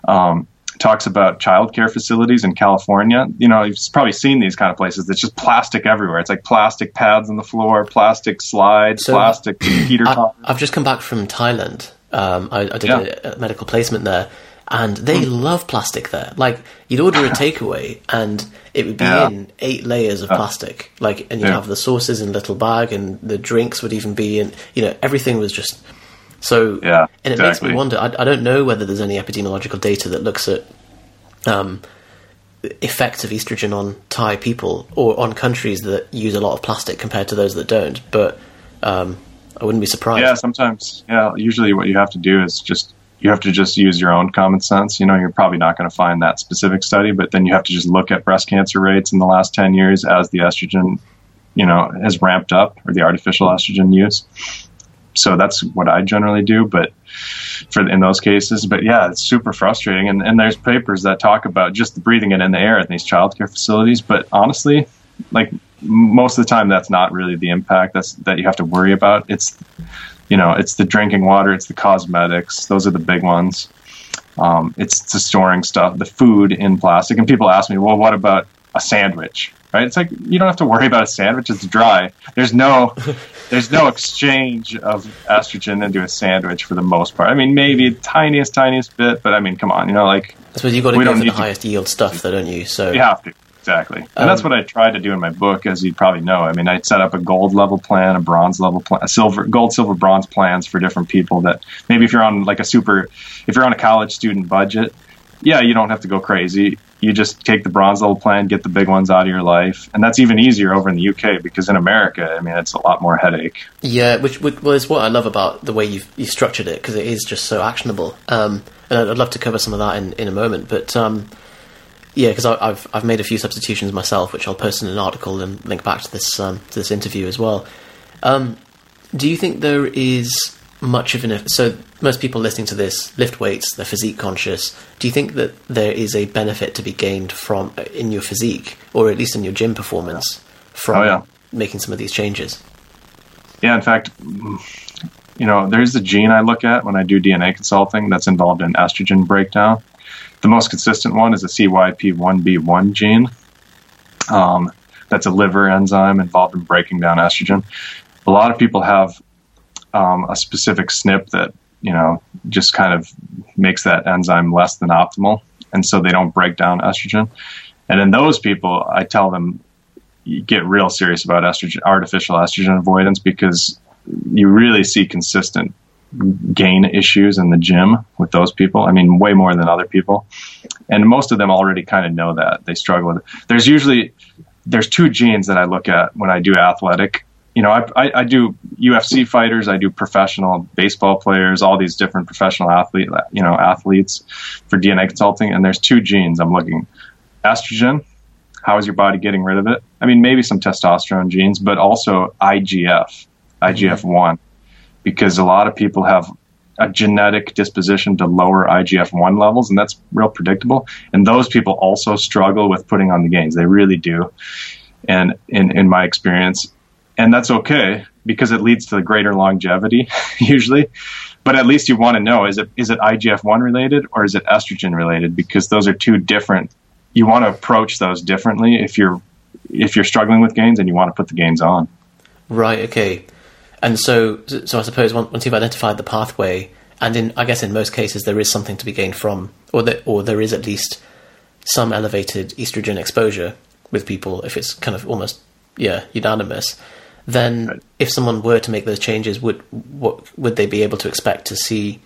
um, talks about childcare facilities in California. You know, you've probably seen these kind of places. It's just plastic everywhere. It's like plastic pads on the floor, plastic slides,
So,
plastic <clears throat> heater
I. I've just come back from Thailand. Um, I, I did
Yeah.
a, a medical placement there, and they love plastic there. Like you'd order a <laughs> takeaway, and it would be
Yeah.
in eight layers of plastic. Like, and you'd
Yeah.
have the sauces in a little bag, and the drinks would even be in. You know, everything was just so.
Yeah,
and it makes me wonder. I, I don't know whether there's any epidemiological data that looks at um, effects of estrogen on Thai people or on countries that use a lot of plastic compared to those that don't. But um, I wouldn't be surprised.
Yeah, sometimes. Yeah, usually what you have to do is just you have to just use your own common sense. You know, you're probably not going to find that specific study, but then you have to just look at breast cancer rates in the last 10 years as the estrogen, you know, has ramped up or the artificial estrogen use. So that's what I generally do, but for in those cases, but yeah, it's super frustrating. And, and there's papers that talk about just breathing it in the air at these childcare facilities. But honestly, like most of the time, that's not really the impact that's that you have to worry about. It's you know, it's the drinking water, it's the cosmetics. Those are the big ones. Um, it's the storing stuff, the food in plastic. And people ask me, well, what about a sandwich? Right? It's like you don't have to worry about a sandwich. It's dry. There's no, <laughs> there's no exchange of estrogen into a sandwich for the most part. I mean, maybe tiniest, tiniest bit, but I mean, come on, you know, like.
I suppose you've got to go for the highest yield stuff, though, don't you? So
you have to. Exactly. And um, that's what I tried to do in my book, as you probably know. I mean, I set up a gold level plan, a bronze level plan, a silver, gold, silver, bronze plans for different people that maybe if you're on like a super, if you're on a college student budget, yeah, you don't have to go crazy. You just take the bronze level plan, get the big ones out of your life. And that's even easier over in the UK because in America, I mean, it's a lot more headache.
Yeah, which, which was what I love about the way you've, you've structured it because it is just so actionable. Um, and I'd love to cover some of that in, in a moment. But, um, yeah, because I've I've made a few substitutions myself, which I'll post in an article and link back to this um, to this interview as well. Um, do you think there is much of an so most people listening to this lift weights, they're physique conscious. Do you think that there is a benefit to be gained from uh, in your physique or at least in your gym performance from oh, yeah. making some of these changes?
Yeah, in fact, you know, there's a gene I look at when I do DNA consulting that's involved in estrogen breakdown the most consistent one is a CYP1B1 gene. Um, that's a liver enzyme involved in breaking down estrogen. A lot of people have um, a specific SNP that you know just kind of makes that enzyme less than optimal, and so they don't break down estrogen. And in those people, I tell them get real serious about estrogen, artificial estrogen avoidance because you really see consistent gain issues in the gym with those people. I mean, way more than other people. And most of them already kind of know that they struggle with it. There's usually, there's two genes that I look at when I do athletic. You know, I, I, I do UFC fighters, I do professional baseball players, all these different professional athlete, you know, athletes for DNA consulting. And there's two genes I'm looking: estrogen. How is your body getting rid of it? I mean, maybe some testosterone genes, but also IGF, IGF mm-hmm. one because a lot of people have a genetic disposition to lower IGF 1 levels, and that's real predictable. And those people also struggle with putting on the gains. They really do. And in, in my experience, and that's okay because it leads to greater longevity <laughs> usually. But at least you want to know is it is it IGF 1 related or is it estrogen related? Because those are two different. You want to approach those differently if you're if you're struggling with gains and you want to put the gains on.
Right. Okay. And so, so I suppose once you've identified the pathway, and in I guess in most cases there is something to be gained from, or that, or there is at least some elevated estrogen exposure with people, if it's kind of almost yeah unanimous, then right. if someone were to make those changes, would what would they be able to expect to see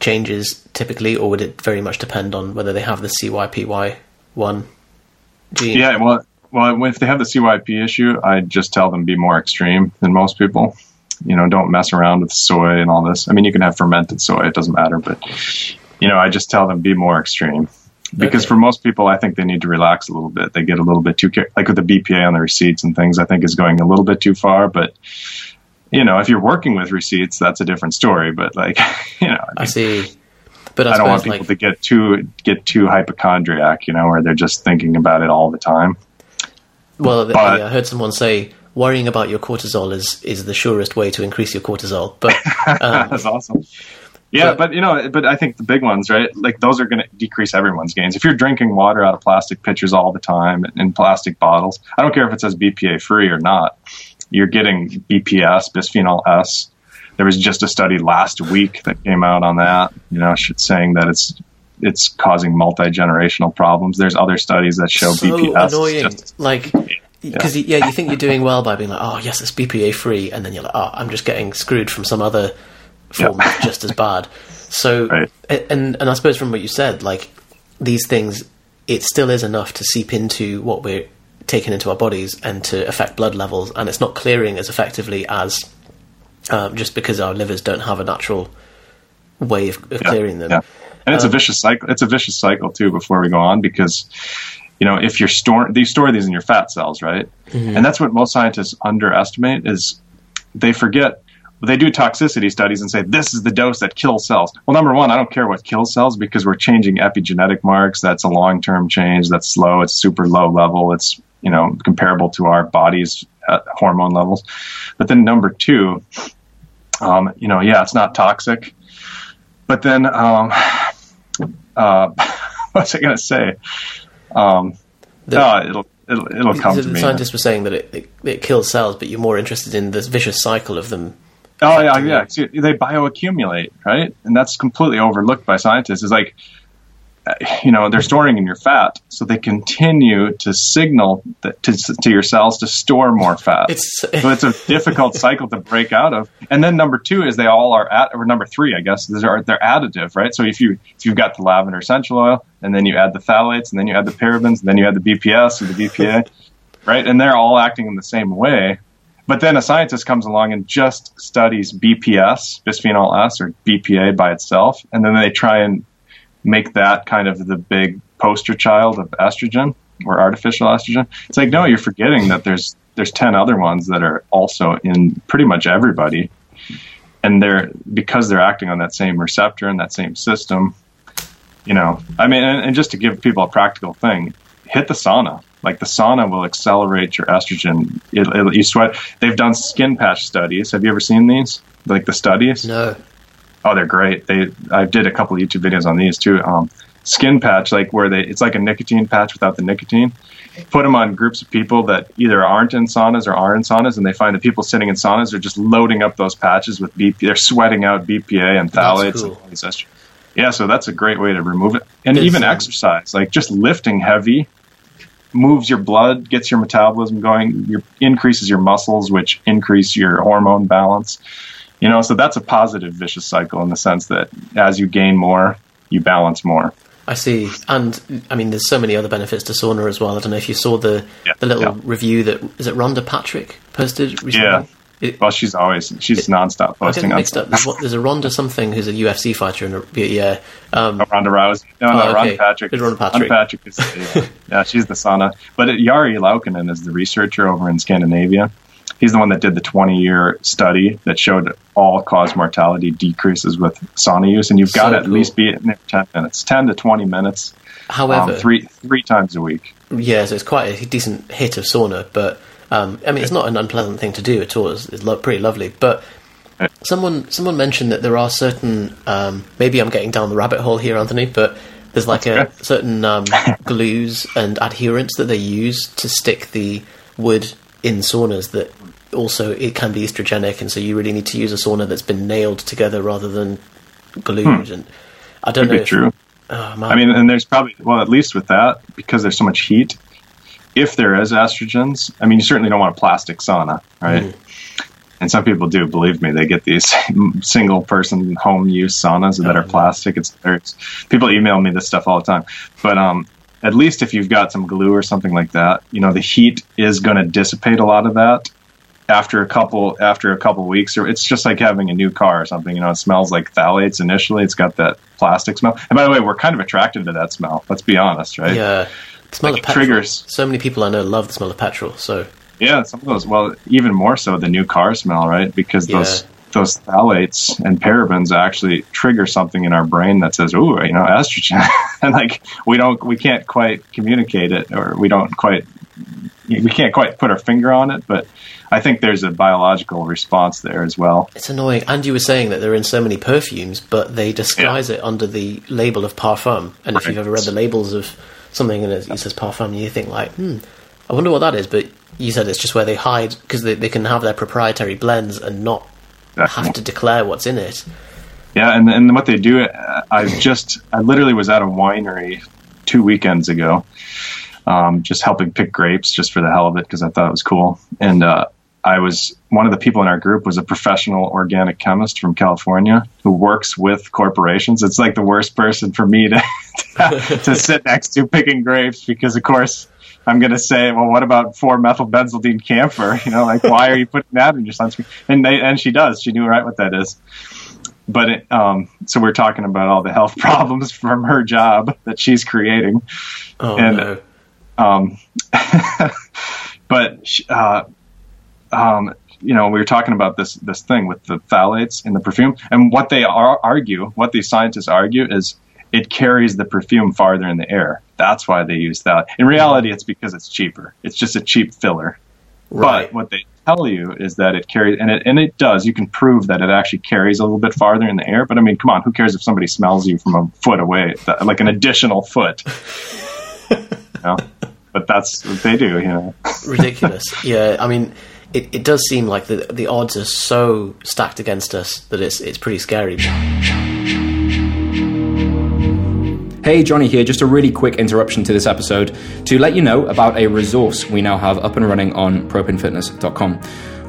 changes typically, or would it very much depend on whether they have the CYPY one gene?
Yeah, well, well, if they have the CYP issue, I just tell them be more extreme than most people you know, don't mess around with soy and all this. I mean, you can have fermented soy; it doesn't matter. But you know, I just tell them be more extreme because okay. for most people, I think they need to relax a little bit. They get a little bit too like with the BPA on the receipts and things. I think is going a little bit too far, but. You know, if you're working with receipts, that's a different story. But like, <laughs> you know,
I, I see. But
I, I don't want people like, to get too get too hypochondriac, you know, where they're just thinking about it all the time.
Well, but, I heard someone say worrying about your cortisol is is the surest way to increase your cortisol. But <laughs>
um, that's awesome. Yeah, but, but, you know, but I think the big ones, right? Like those are going to decrease everyone's gains. If you're drinking water out of plastic pitchers all the time in plastic bottles, I don't care if it says BPA free or not. You're getting BPS, bisphenol S. There was just a study last week that came out on that, you know, saying that it's it's causing multi generational problems. There's other studies that show
so
BPS.
Annoying. Just, like because yeah. yeah. you think you're doing well by being like, oh yes, it's BPA free, and then you're like, oh, I'm just getting screwed from some other form yeah. just as bad. So, <laughs> right. and and I suppose from what you said, like these things it still is enough to seep into what we're taking into our bodies and to affect blood levels, and it's not clearing as effectively as um, just because our livers don't have a natural way of, of
Yeah,
clearing them.
Yeah. And it's
Um,
a vicious cycle. It's a vicious cycle too. Before we go on, because you know if you're storing, they store these in your fat cells, right? And that's what most scientists underestimate is they forget. They do toxicity studies and say this is the dose that kills cells. Well, number one, I don't care what kills cells because we're changing epigenetic marks. That's a long-term change. That's slow. It's super low level. It's you know comparable to our body's uh, hormone levels. But then number two, um, you know, yeah, it's not toxic. But then, um, uh, <laughs> what was I going to say? Um,
The-
oh, it'll it'll, it'll come
the
to me.
The scientists were saying that it, it, it kills cells, but you're more interested in this vicious cycle of them.
Oh yeah, yeah. See, they bioaccumulate, right? And that's completely overlooked by scientists. Is like, uh, you know, they're storing in your fat, so they continue to signal that, to to your cells to store more fat.
It's
so it's a difficult <laughs> cycle to break out of. And then number two is they all are at, or number three, I guess, these are they're additive, right? So if you if you've got the lavender essential oil, and then you add the phthalates, and then you add the parabens, and then you add the BPS and the BPA, <laughs> right? And they're all acting in the same way. But then a scientist comes along and just studies BPS, bisphenol S, or BPA by itself, and then they try and make that kind of the big poster child of estrogen or artificial estrogen. It's like no, you're forgetting that there's there's ten other ones that are also in pretty much everybody, and they're because they're acting on that same receptor and that same system. You know, I mean, and, and just to give people a practical thing, hit the sauna. Like the sauna will accelerate your estrogen. It, it, you sweat. They've done skin patch studies. Have you ever seen these? Like the studies?
no.
Oh, they're great. They I did a couple of YouTube videos on these too. Um, skin patch, like where they it's like a nicotine patch without the nicotine. Put them on groups of people that either aren't in saunas or are in saunas, and they find that people sitting in saunas are just loading up those patches with BP. They're sweating out BPA and phthalates.
cool.
And all these estrogen. Yeah, so that's a great way to remove it. And
There's,
even exercise, like just lifting heavy, moves your blood, gets your metabolism going, your increases your muscles, which increase your hormone balance. You know, so that's a positive vicious cycle in the sense that as you gain more, you balance more.
I see, and I mean, there's so many other benefits to sauna as well. I don't know if you saw the
Yeah,
the little
yeah.
review that is it Rhonda Patrick posted recently.
Yeah.
It,
Well, she's always she's nonstop
I get
posting
them
on
mixed up. There's, a Ronda something who's a UFC fighter, and a, yeah, um,
Oh, Ronda Rousey. No, no,
Oh,
Ron
okay.
Patrick.
It's Ron Patrick.
Ron Patrick is, yeah, <laughs> yeah, she's the sauna. But Jari Laukkanen is the researcher over in Scandinavia. He's the one that did the 20 year study that showed all cause mortality decreases with sauna use. And you've got
So
to at
cool.
least be in there 10 minutes, 10 to 20 minutes,
however,
um, three three times a week.
yeah, so it's quite a decent hit of sauna, but um, I mean, it's not an unpleasant thing to do at all. It's, it's lo- pretty lovely, but. Someone, someone mentioned that there are certain. Um, maybe I'm getting down the rabbit hole here, Anthony, but there's like a certain um, <laughs> glues and adherents that they use to stick the wood in saunas. That also it can be estrogenic, and so you really need to use a sauna that's been nailed together rather than glued. And I don't
Hmm. Could
know. if,
true.
Oh.
I mean, and there's probably well, at least with that, because there's so much heat. If there is estrogens, I mean, you certainly don't want a plastic sauna, right?
Mm.
And some people do. Believe me, they get these <laughs> single person home use saunas that are plastic. It's, it's people email me this stuff all the time, but um, at least if you've got some glue or something like that, you know, the heat is going to dissipate a lot of that after a couple after a couple weeks or it's just like having a new car or something you know it smells like phthalates initially it's got that plastic smell and by the way we're kind of attracted to that smell let's be honest right
yeah, the smell
Like
of petrol.
triggers.
So many people I know love the smell of petrol. So
yeah some of those well even more so the new car smell right because those
Yeah.
those phthalates and parabens actually trigger something in our brain that says oh you know estrogen <laughs> and like we don't we can't quite communicate it or we don't quite we can't quite put our finger on it but i think there's a biological response there as well
It's annoying. And you were saying that they're in so many perfumes, but they disguise it under the label of parfum. And if you've ever read the labels of something and it, it says parfum, you think like, hmm, I wonder what that is. But you said it's just where they hide because they, they can have their proprietary blends and not have to declare what's in it.
Yeah, and and what they do, uh, I just I literally was at a winery two weekends ago, um, just helping pick grapes just for the hell of it because I thought it was cool. And uh, I was one of the people in our group was a professional organic chemist from California who works with corporations. It's like the worst person for me to <laughs> to sit next to picking grapes because, of course, I'm going to say, well, what about 4-methylbenzylidene camphor? You know, like why are you putting that in your sunscreen? And they, and she does. She knew right what that is. But it, um, so we're talking about all the health <laughs> problems from her job that she's creating.
Oh
and
no.
um, <laughs> but uh, um, you know, we were talking about this this thing with the phthalates in the perfume, and what they are, argue, what these scientists argue, is it carries the perfume farther in the air. That's why they use that. In reality, it's because it's cheaper. It's just a cheap filler.
Right.
But what they tell you is that it carries, and it and it does. You can prove that it actually carries a little bit farther in the air. But I mean, come on, who cares if somebody smells you from a foot away, like an additional foot? <laughs> you know? But that's what they do, you know.
ridiculous. yeah, I mean, it, it does seem like the the odds are so stacked against us that it's it's pretty scary.
Hey, Johnny here. Just a really quick interruption to this episode to let you know about a resource we now have up and running on propanefitness.com.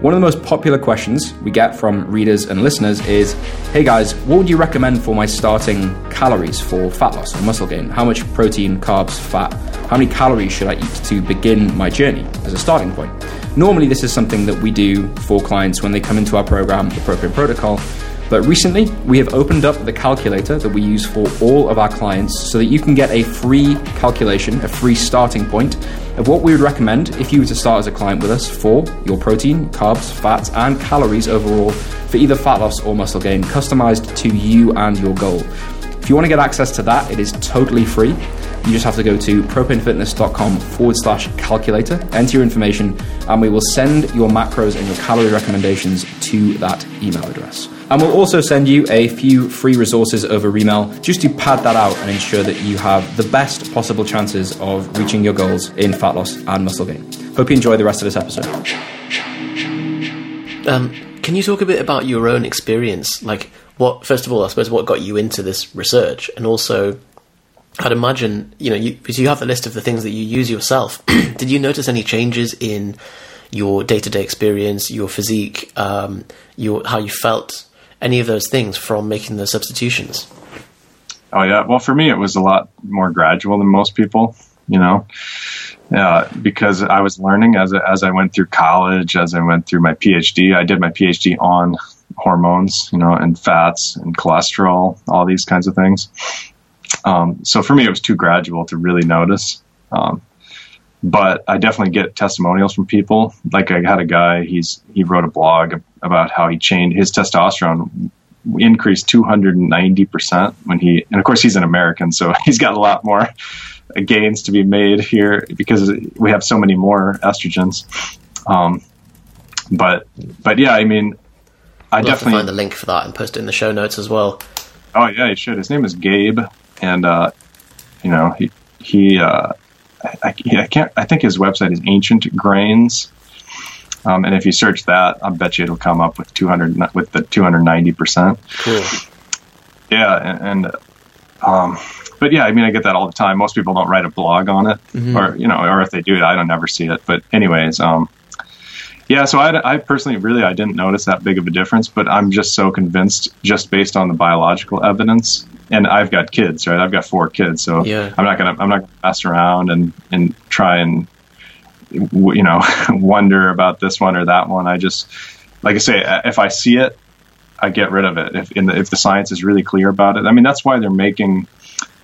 One of the most popular questions we get from readers and listeners is Hey guys, what would you recommend for my starting calories for fat loss and muscle gain? How much protein, carbs, fat? How many calories should I eat to begin my journey as a starting point? Normally, this is something that we do for clients when they come into our program, Propane Protocol. But recently, we have opened up the calculator that we use for all of our clients so that you can get a free calculation, a free starting point of what we would recommend if you were to start as a client with us for your protein, carbs, fats, and calories overall for either fat loss or muscle gain, customized to you and your goal. If you want to get access to that, it is totally free. You just have to go to propanefitness.com forward slash calculator, enter your information, and we will send your macros and your calorie recommendations to that email address. And we'll also send you a few free resources over email just to pad that out and ensure that you have the best possible chances of reaching your goals in fat loss and muscle gain. Hope you enjoy the rest of this episode.
Um, can you talk a bit about your own experience? Like, what first of all, I suppose, what got you into this research, and also, I'd imagine you know, because you have the list of the things that you use yourself. <clears throat> did you notice any changes in your day-to-day experience, your physique, um, your how you felt, any of those things from making the substitutions?
Oh yeah. Well, for me, it was a lot more gradual than most people. You know, uh, because I was learning as as I went through college, as I went through my PhD. I did my PhD on hormones, you know, and fats and cholesterol, all these kinds of things. Um, so for me, it was too gradual to really notice. Um, but I definitely get testimonials from people. Like I had a guy, he's he wrote a blog about how he changed his testosterone increased 290% when he and of course he's an American, so <laughs> he's got a lot more gains to be made here because we have so many more estrogens. Um, but but yeah, I mean, I
We'll have to
definitely
find the link for that and post it in the show notes as well.
Oh yeah, he should. His name is Gabe, and uh, you know he he. Uh, I, I can't. I think his website is Ancient Grains, um, and if you search that, I bet you it'll come up with two hundred with the two hundred ninety percent.
Cool.
Yeah, and, and um, but yeah, I mean, I get that all the time. Most people don't write a blog on it, or you know, or if they do, I don't never see it. But anyways, um, yeah. So I, I personally, really, I didn't notice that big of a difference, but I'm just so convinced, just based on the biological evidence. And I've got kids, right? I've got four kids, so
Yeah.
I'm not gonna, I'm not gonna mess around and and try and you know <laughs> wonder about this one or that one. I just, like I say, if I see it, I get rid of it. If in the, if the science is really clear about it, I mean that's why they're making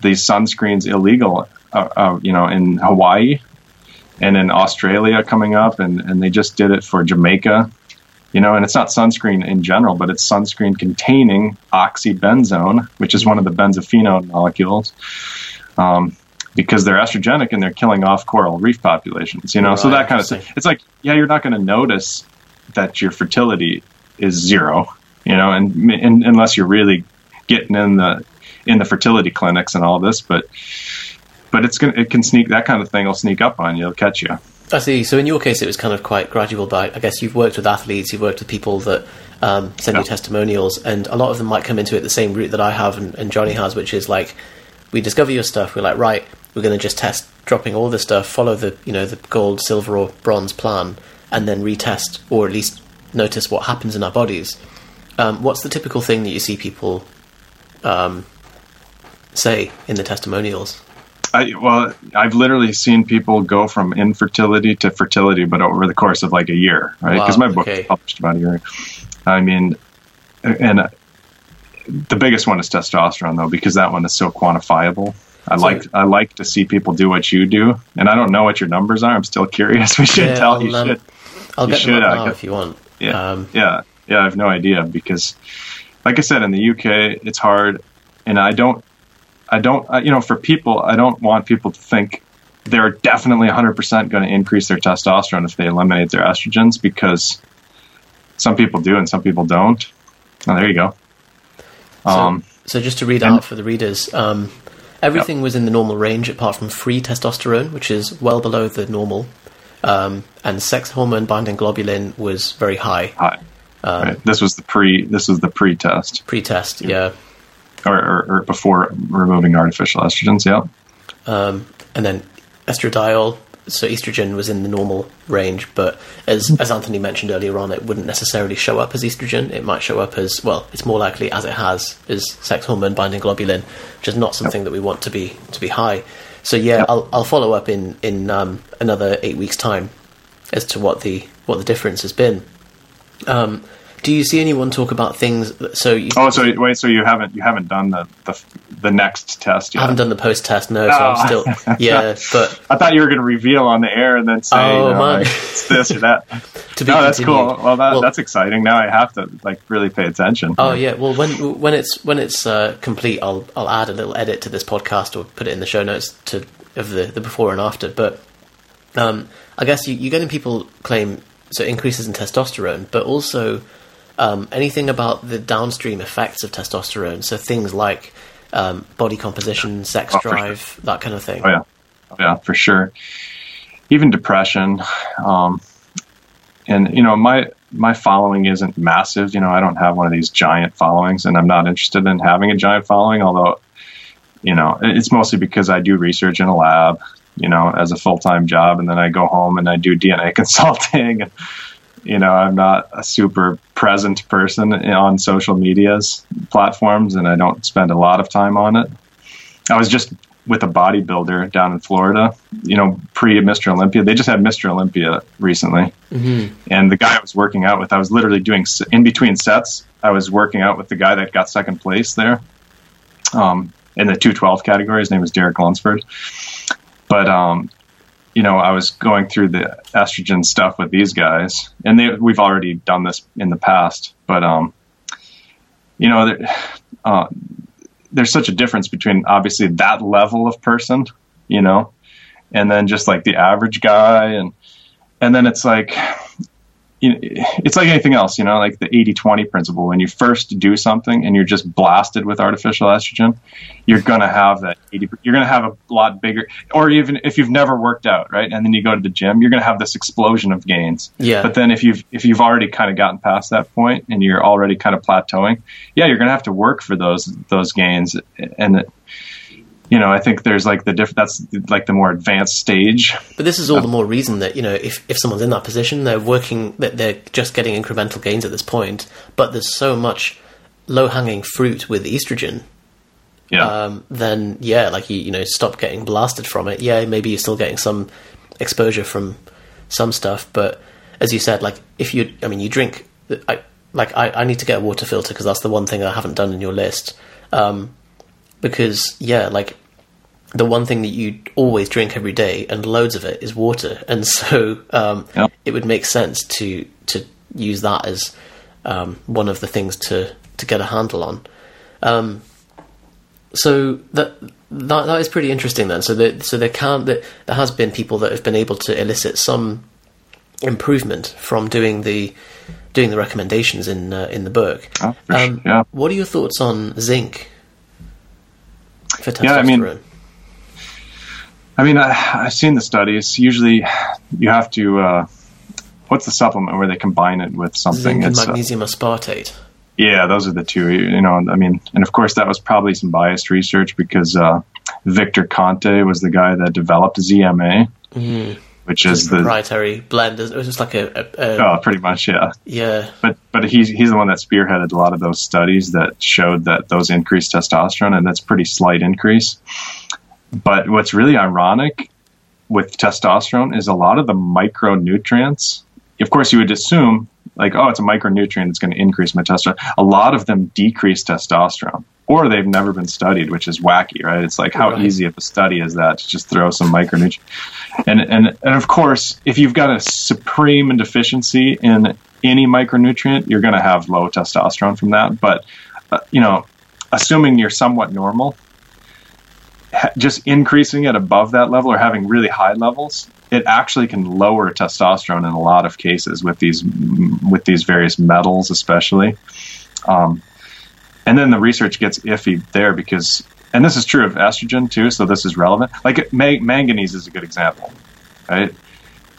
these sunscreens illegal. Uh, uh, you know, in Hawaii and in Australia coming up, and and they just did it for Jamaica. You know, and it's not sunscreen in general, but it's sunscreen containing oxybenzone, which is one of the benzophenone molecules. Um, because they're estrogenic and they're killing off coral reef populations, you know, so that kind of thing. It's like, yeah, you're not going to notice that your fertility is zero, you know, and, and unless you're really getting in the in the fertility clinics and all this, but but it's gonna it can sneak that kind of thing will sneak up on you, it'll catch you.
I see. So in your case, it was kind of quite gradual. But I guess you've worked with athletes, you've worked with people that um, send you testimonials, and a lot of them might come into it the same route that I have and, and Johnny has, which is like we discover your stuff. We're like, right, we're going to just test dropping all this stuff, follow the you know the gold, silver, or bronze plan, and then retest or at least notice what happens in our bodies. Um, what's the typical thing that you see people um, say in the testimonials?
I, well, I've literally seen people go from infertility to fertility, but over the course of like a year, right? Because
Wow,
my book
okay.
published about a year. I mean, and uh, the biggest one is testosterone, though, because that one is so quantifiable. I
So-
like I like to see people do what you do, and I don't know what your numbers are. I'm still curious. <laughs> We should
Yeah,
tell
I'll,
you
um,
should.
I'll
You
get
should,
them up now
get-
if you want.
Yeah,
Um,
yeah, yeah. I have no idea because, like I said, in the UK, it's hard, and I don't, I don't, uh, you know, for people, I don't want people to think they're definitely 100% going to increase their testosterone if they eliminate their estrogens because some people do and some people don't. Oh, there you go. Um,
So just to read
And-
out for the readers, um, everything was in the normal range apart from free testosterone, which is well below the normal, um, and sex hormone binding globulin was very high
hi. right. This was the pre. This was the pre-test,
pre-test. Yeah,
or, or, or before removing artificial estrogens. Yeah.
um, and then estradiol. So estrogen was in the normal range, but as as Anthony mentioned earlier on, it wouldn't necessarily show up as estrogen. It might show up as well. It's more likely as it has is sex hormone binding globulin, which is not something that we want to be to be high. So yeah,
Yep.
I'll I'll follow up in in um, another eight weeks' time as to what the what the difference has been. Um, do you see anyone talk about things? That, so you
Oh, so wait, so you haven't you haven't done the the, the next test yet?
I haven't done the post test, no. So I'm
Oh.
still <laughs> yeah, but
I thought you were going to reveal on the air and then say,
Oh,
you know, like, it's this or that. <laughs>
to be
no, that's
continued.
cool. Well, that,
Well-
that's exciting. Now I have to like really pay attention.
Oh yeah, well when when it's when it's uh, complete, I'll I'll add a little edit to this podcast or put it in the show notes to of the, the before and after. But um, I guess you, you're getting people claim so increases in testosterone, but also um, anything about the downstream effects of testosterone. So things like um, body composition, sex
Oh, for sure.
drive, that kind of thing.
Oh yeah, oh, yeah, for sure. Even depression, um, and you know my my following isn't massive. You know, I don't have one of these giant followings, and I'm not interested in having a giant following. Although, you know, it's mostly because I do research in a lab. You know, as a full time job, and then I go home and I do DNA <laughs> consulting. And, you know, I'm not a super present person on social medias platforms, and I don't spend a lot of time on it. I was just with a bodybuilder down in Florida, you know, pre Mr. Olympia. They just had Mr. Olympia recently. And the guy I was working out with, I was literally doing in between sets, I was working out with the guy that got second place there um, in the 212 category. His name was Derek Lunsford. But, um, you know, I was going through the estrogen stuff with these guys, and they, we've already done this in the past. But, um, you know, uh, there's such a difference between obviously that level of person, you know, and then just like the average guy, and and then it's like, you know, it's like anything else, you know, like the 80-20 principle. When you first do something and you're just blasted with artificial estrogen, you're gonna have that 80. You're gonna have a lot bigger, or even if you've never worked out, right, and then you go to the gym, you're gonna have this explosion of gains.
Yeah.
But then if you've if you've already kind of gotten past that point and you're already kind of plateauing, yeah, you're gonna have to work for those those gains, and it, you know, I think there's like the diff- that's like the more advanced stage.
But this is all the more reason that you know if, if someone's in that position, they're working that they're just getting incremental gains at this point. But there's so much low hanging fruit with estrogen.
Yeah.
Um, then yeah, like you you know stop getting blasted from it. Yeah, maybe you're still getting some exposure from some stuff, but as you said, like if you I mean you drink, I like I, I need to get a water filter because that's the one thing I haven't done in your list. Um, because yeah, like the one thing that you always drink every day and loads of it is water, <laughs> and so um,
Yep.
it would make sense to to use that as um, one of the things to to get a handle on. Um, so that that that is pretty interesting then. So there, so there can there, there has been people that have been able to elicit some improvement from doing the doing the recommendations in uh, in the book.
Oh,
Um,
yeah.
What are your thoughts on zinc?
Yeah, I mean, I mean, I, I've seen the studies. Usually, you have to. Uh, what's the supplement where they combine it with something?
zinc
It's, uh,
magnesium aspartate.
Yeah, those are the two. You know, I mean, and of course that was probably some biased research because uh, Victor Conte was the guy that developed ZMA, which is the
proprietary blend. It was just like a, a, a
oh, pretty much yeah.
yeah.
But but he's he's the one that spearheaded a lot of those studies that showed that those increased testosterone, and that's pretty slight increase. But what's really ironic with testosterone is a lot of the micronutrients. Of course, you would assume like, oh, it's a micronutrient that's going to increase my testosterone. A lot of them decrease testosterone, or they've never been studied, which is wacky, right? It's like how
Right.
easy of a study is that to just throw some micronutrient. And and and of course, if you've got a supreme deficiency in any micronutrient, you're going to have low testosterone from that. But uh, you know, assuming you're somewhat normal, just increasing it above that level or having really high levels, it actually can lower testosterone in a lot of cases with these with these various metals, especially. Um, and then the research gets iffy there because, and this is true of estrogen too. So this is relevant. Like ma- manganese is a good example, right?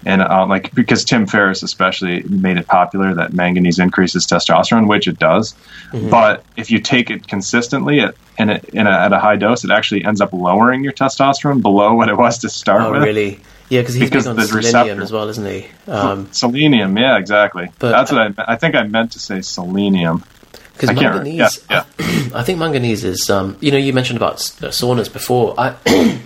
And um, like because Tim Ferriss especially made it popular that manganese increases testosterone, which it does. But if you take it consistently at in a, in a, at a high dose, it actually ends up lowering your testosterone below what it was to start
Oh,
with.
really? Yeah, because he's
Because
on
there's
selenium
receptor.
as well, isn't he? Um, <laughs>
Selenium, yeah, exactly.
But-
That's what I meant. I think I meant to say selenium.
Because
I
manganese,
Yeah, <clears throat>
I think manganese is. Um, you know, you mentioned about uh, saunas before. I <clears throat>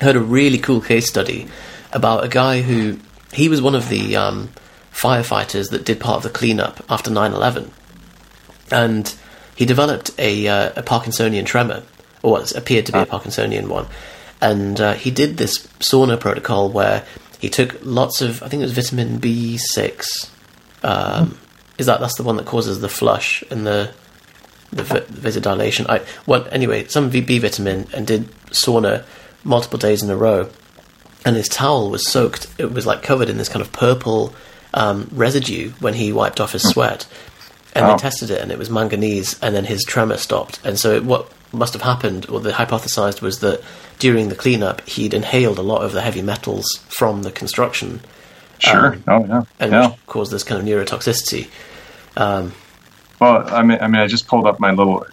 heard a really cool case study about a guy who he was one of the um, firefighters that did part of the cleanup after 9-11. and he developed a, uh, a Parkinsonian tremor, or what appeared to be a Parkinsonian one. And uh, he did this sauna protocol where he took lots of, I think it was vitamin B6. Um, is that that's the one that causes the flush and the the vi- vasodilation? I well anyway, some B vitamin and did sauna multiple days in a row, and his towel was soaked. It was like covered in this kind of purple um, residue when he wiped off his sweat. And
Oh.
they tested it, and it was manganese, and then his tremor stopped. And so, it, what must have happened, or they hypothesized, was that during the cleanup, he'd inhaled a lot of the heavy metals from the construction,
Sure.
Um,
oh yeah.
and
yeah.
caused this kind of neurotoxicity. Um,
Well, I mean, I mean, I just pulled up my little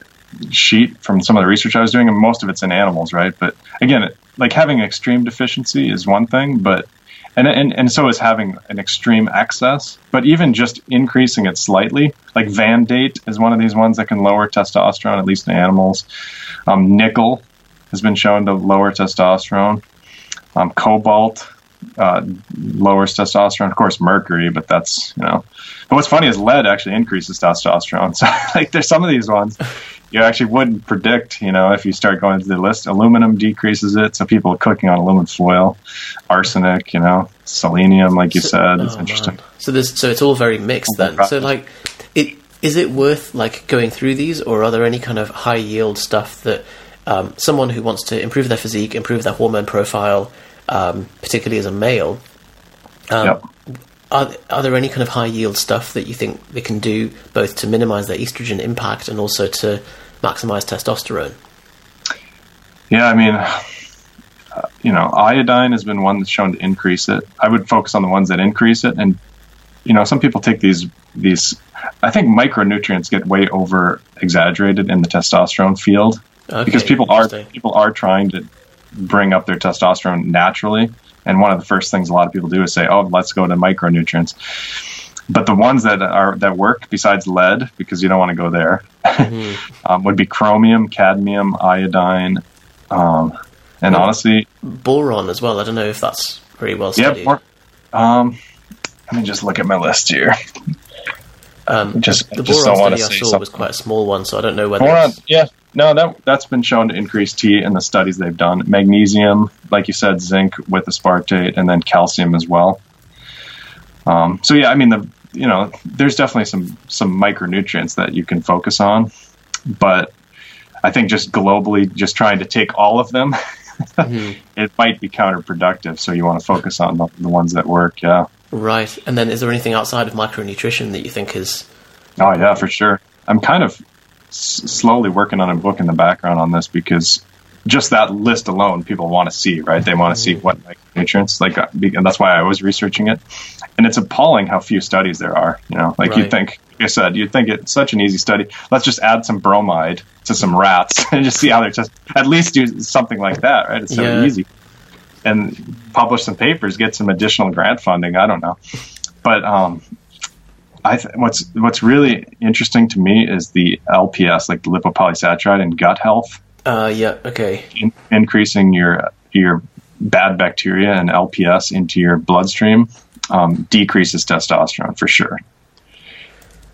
sheet from some of the research I was doing, and most of it's in animals, right? But again, like having extreme deficiency is one thing, but and, and and so is having an extreme excess. But even just increasing it slightly, like vanadate is one of these ones that can lower testosterone, at least in animals. Um, nickel has been shown to lower testosterone. Um, cobalt uh, lowers testosterone. Of course, mercury, but that's you know. But what's funny is lead actually increases testosterone. <laughs> So like, there's some of these ones you actually wouldn't predict. You know, if you start going through the list, aluminum decreases it. So people are cooking on aluminum foil, arsenic, you know, selenium, like you said, it's
oh,
interesting.
man. So there's so it's all very mixed then. So like, it is it worth like going through these, or are there any kind of high yield stuff that um, someone who wants to improve their physique, improve their hormone profile, um, particularly as a male, um,
Yep.
are are there any kind of high yield stuff that you think they can do both to minimize their estrogen impact and also to maximize testosterone?
Yeah, I mean, you know, iodine has been one that's shown to increase it. I would focus on the ones that increase it, and you know, some people take these these. I think micronutrients get way over exaggerated in the testosterone field
Okay,
because people are people are trying to bring up their testosterone naturally, and one of the first things a lot of people do is say, "Oh, let's go to micronutrients." But the ones that are that work besides lead, because you don't want to go there, <laughs> um, would be chromium, cadmium, iodine, um, and
Well,
honestly,
boron as well. I don't know if that's very well
yeah.
studied.
More, um, let me just look at my list here.
um, <laughs>
Just,
the
just
boron
don't
study I saw was quite a small one, so I don't know whether.
Boron, yeah, no, that that's been shown to increase T in the studies they've done. Magnesium, like you said, zinc with aspartate, and then calcium as well. Um, so yeah, I mean the you know there's definitely some some micronutrients that you can focus on, but I think just globally, just trying to take all of them, <laughs> mm-hmm. it might be counterproductive. So you want to focus on the, the ones that work. Yeah.
Right. And then is there anything outside of micronutrition that you think is.
Oh yeah, for sure. I'm kind of s- slowly working on a book in the background on this because just that list alone, people want to see, right? They want to see mm-hmm. what like, uh, be- and that's why I was researching it. And it's appalling how few studies there are. You know, like
Right.
you'd think, like I said, you'd think it's such an easy study. Let's just add some bromide to some rats <laughs> and just see how they're just at least do something like that, right? It's so
Yeah.
easy. And publish some papers, get some additional grant funding. I don't know, but um, I th- what's what's really interesting to me is the LPS, like the lipopolysaccharide and gut health.
Uh, yeah. Okay.
In, increasing your your bad bacteria and LPS into your bloodstream um, decreases testosterone for sure.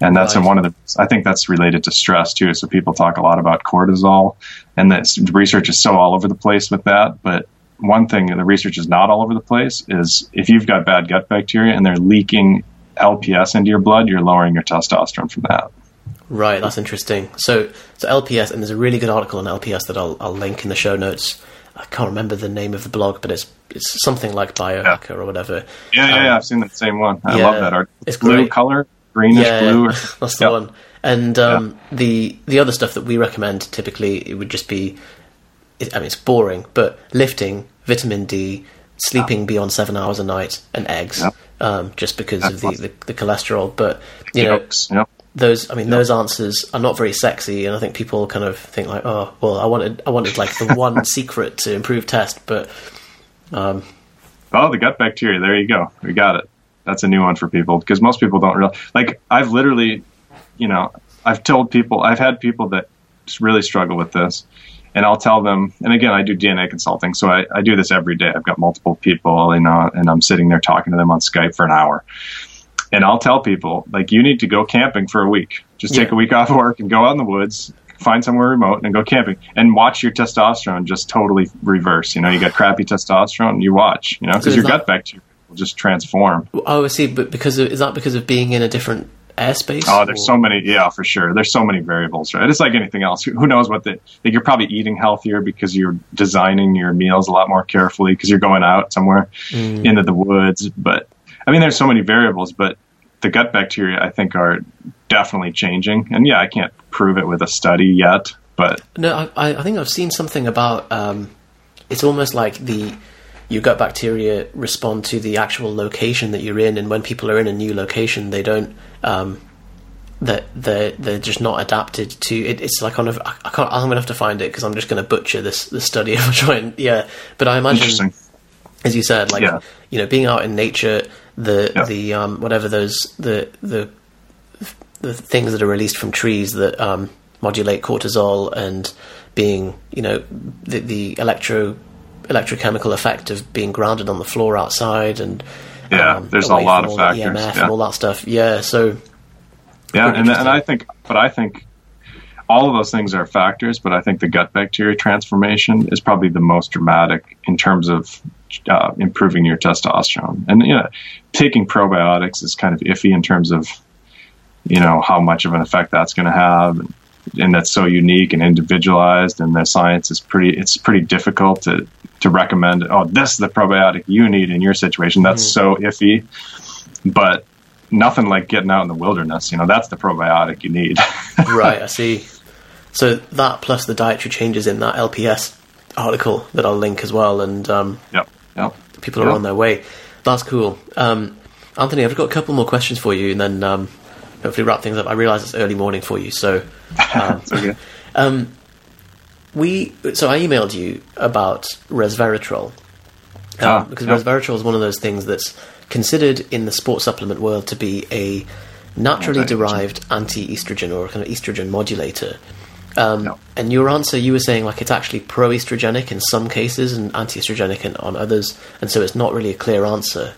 And that's
Right.
in one of the. I think that's related to stress too. So people talk a lot about cortisol, and this research is so all over the place with that. But one thing the research is not all over the place is if you've got bad gut bacteria and they're leaking LPS into your blood, you're lowering your testosterone from that.
Right, that's interesting. So, so LPS, and there's a really good article on LPS that I'll, I'll link in the show notes. I can't remember the name of the blog, but it's it's something like Biohacker or whatever.
Yeah, yeah,
Um,
yeah. I've seen that same one. I
yeah,
love that art.
it's
blue
great.
color, greenish
yeah,
blue. Or, <laughs>
that's the
Yep.
one. And um, the the other stuff that we recommend typically it would just be, it, I mean, it's boring, but lifting, vitamin D, sleeping beyond seven hours a night, and eggs, um, just because of the,
That's
the, the cholesterol. But you know,
Yep.
Those I mean those answers are not very sexy, and I think people kind of think like, oh, well, I wanted I wanted like the one <laughs> secret to improve test, but um,
Oh, the gut bacteria. There you go. We got it. That's a new one for people because most people don't realize. Like I've literally, you know, I've told people, I've had people that really struggle with this, and I'll tell them. And again, I do DNA consulting, so I, I do this every day. I've got multiple people, you know, and I'm sitting there talking to them on Skype for an hour. And I'll tell people, like, you need to go camping for a week. Just take
Yeah.
a week off work and go out in the woods, find somewhere remote and go camping and watch your testosterone just totally reverse. You know, you got crappy testosterone, you watch, you know, because
is
your gut bacteria will just transform.
oh, I see. But because of, is that because of being in a different airspace?
Oh, there's
or-
so many. Yeah, for sure. There's so many variables, right? It's like anything else. Who who knows what the, like you're probably eating healthier because you're designing your meals a lot more carefully because you're going out somewhere
Mm.
into the woods. But I mean, there's so many variables, but the gut bacteria, I think, are definitely changing. And yeah, I can't prove it with a study yet, but
No, I, I think I've seen something about. Um, it's almost like the your gut bacteria respond to the actual location that you're in, and when people are in a new location, they don't. Um, that they're they're just not adapted to it. It's like on a. I can't. I'm gonna have to find it because I'm just gonna butcher this this study <laughs> if I try and yeah. But I imagine as you said, like
Yeah.
you know, being out in nature, the
Yeah.
the um, whatever those the the the things that are released from trees that um, modulate cortisol and being you know the the electro electrochemical effect of being grounded on the floor outside and
Yeah,
um,
there's a lot of factors,
EMF
yeah.
and all that stuff. Yeah, so
Yeah, and and I think, but I think all of those things are factors. But I think the gut bacteria transformation is probably the most dramatic in terms of uh, improving your testosterone. And you know, taking probiotics is kind of iffy in terms of you know how much of an effect that's going to have. And, and that's so unique and individualized, and the science is pretty. It's pretty difficult to to recommend. Oh, this is the probiotic you need in your situation. That's so iffy, but nothing like getting out in the wilderness. You know, that's the probiotic you need. <laughs>
right, I see. So that plus the dietary changes in that LPS article that I'll link as well, and um,
yep. Yep.
people are on their way. That's cool. Um, Anthony, I've got a couple more questions for you, and then um, hopefully wrap things up. I realise it's early morning for you, so <laughs> um,
okay.
um, we. So I emailed you about resveratrol um,
Ah,
because resveratrol is one of those things that's considered in the sports supplement world to be a naturally derived anti-estrogen or a kind of estrogen modulator. Um,
Yep.
And your answer, you were saying like it's actually pro-estrogenic in some cases and anti-estrogenic in, on others, and so it's not really a clear answer.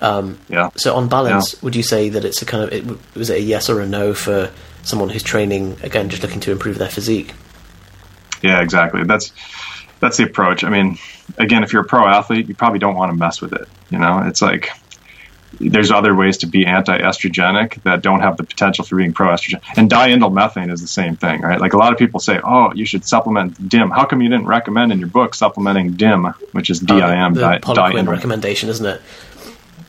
Um,
Yeah.
so on balance, would you say that it's a kind of it, was it a yes or a no for someone who's training again, just looking to improve their physique?
Yeah, exactly. That's that's the approach. I mean, again, if you're a pro athlete, you probably don't want to mess with it. You know, it's like there's other ways to be anti-estrogenic that don't have the potential for being pro-estrogen. And diindolylmethane is the same thing, right? Like a lot of people say, "Oh, you should supplement DIM." How come you didn't recommend in your book supplementing DIM, which is DIM,
the
di-
recommendation, isn't it?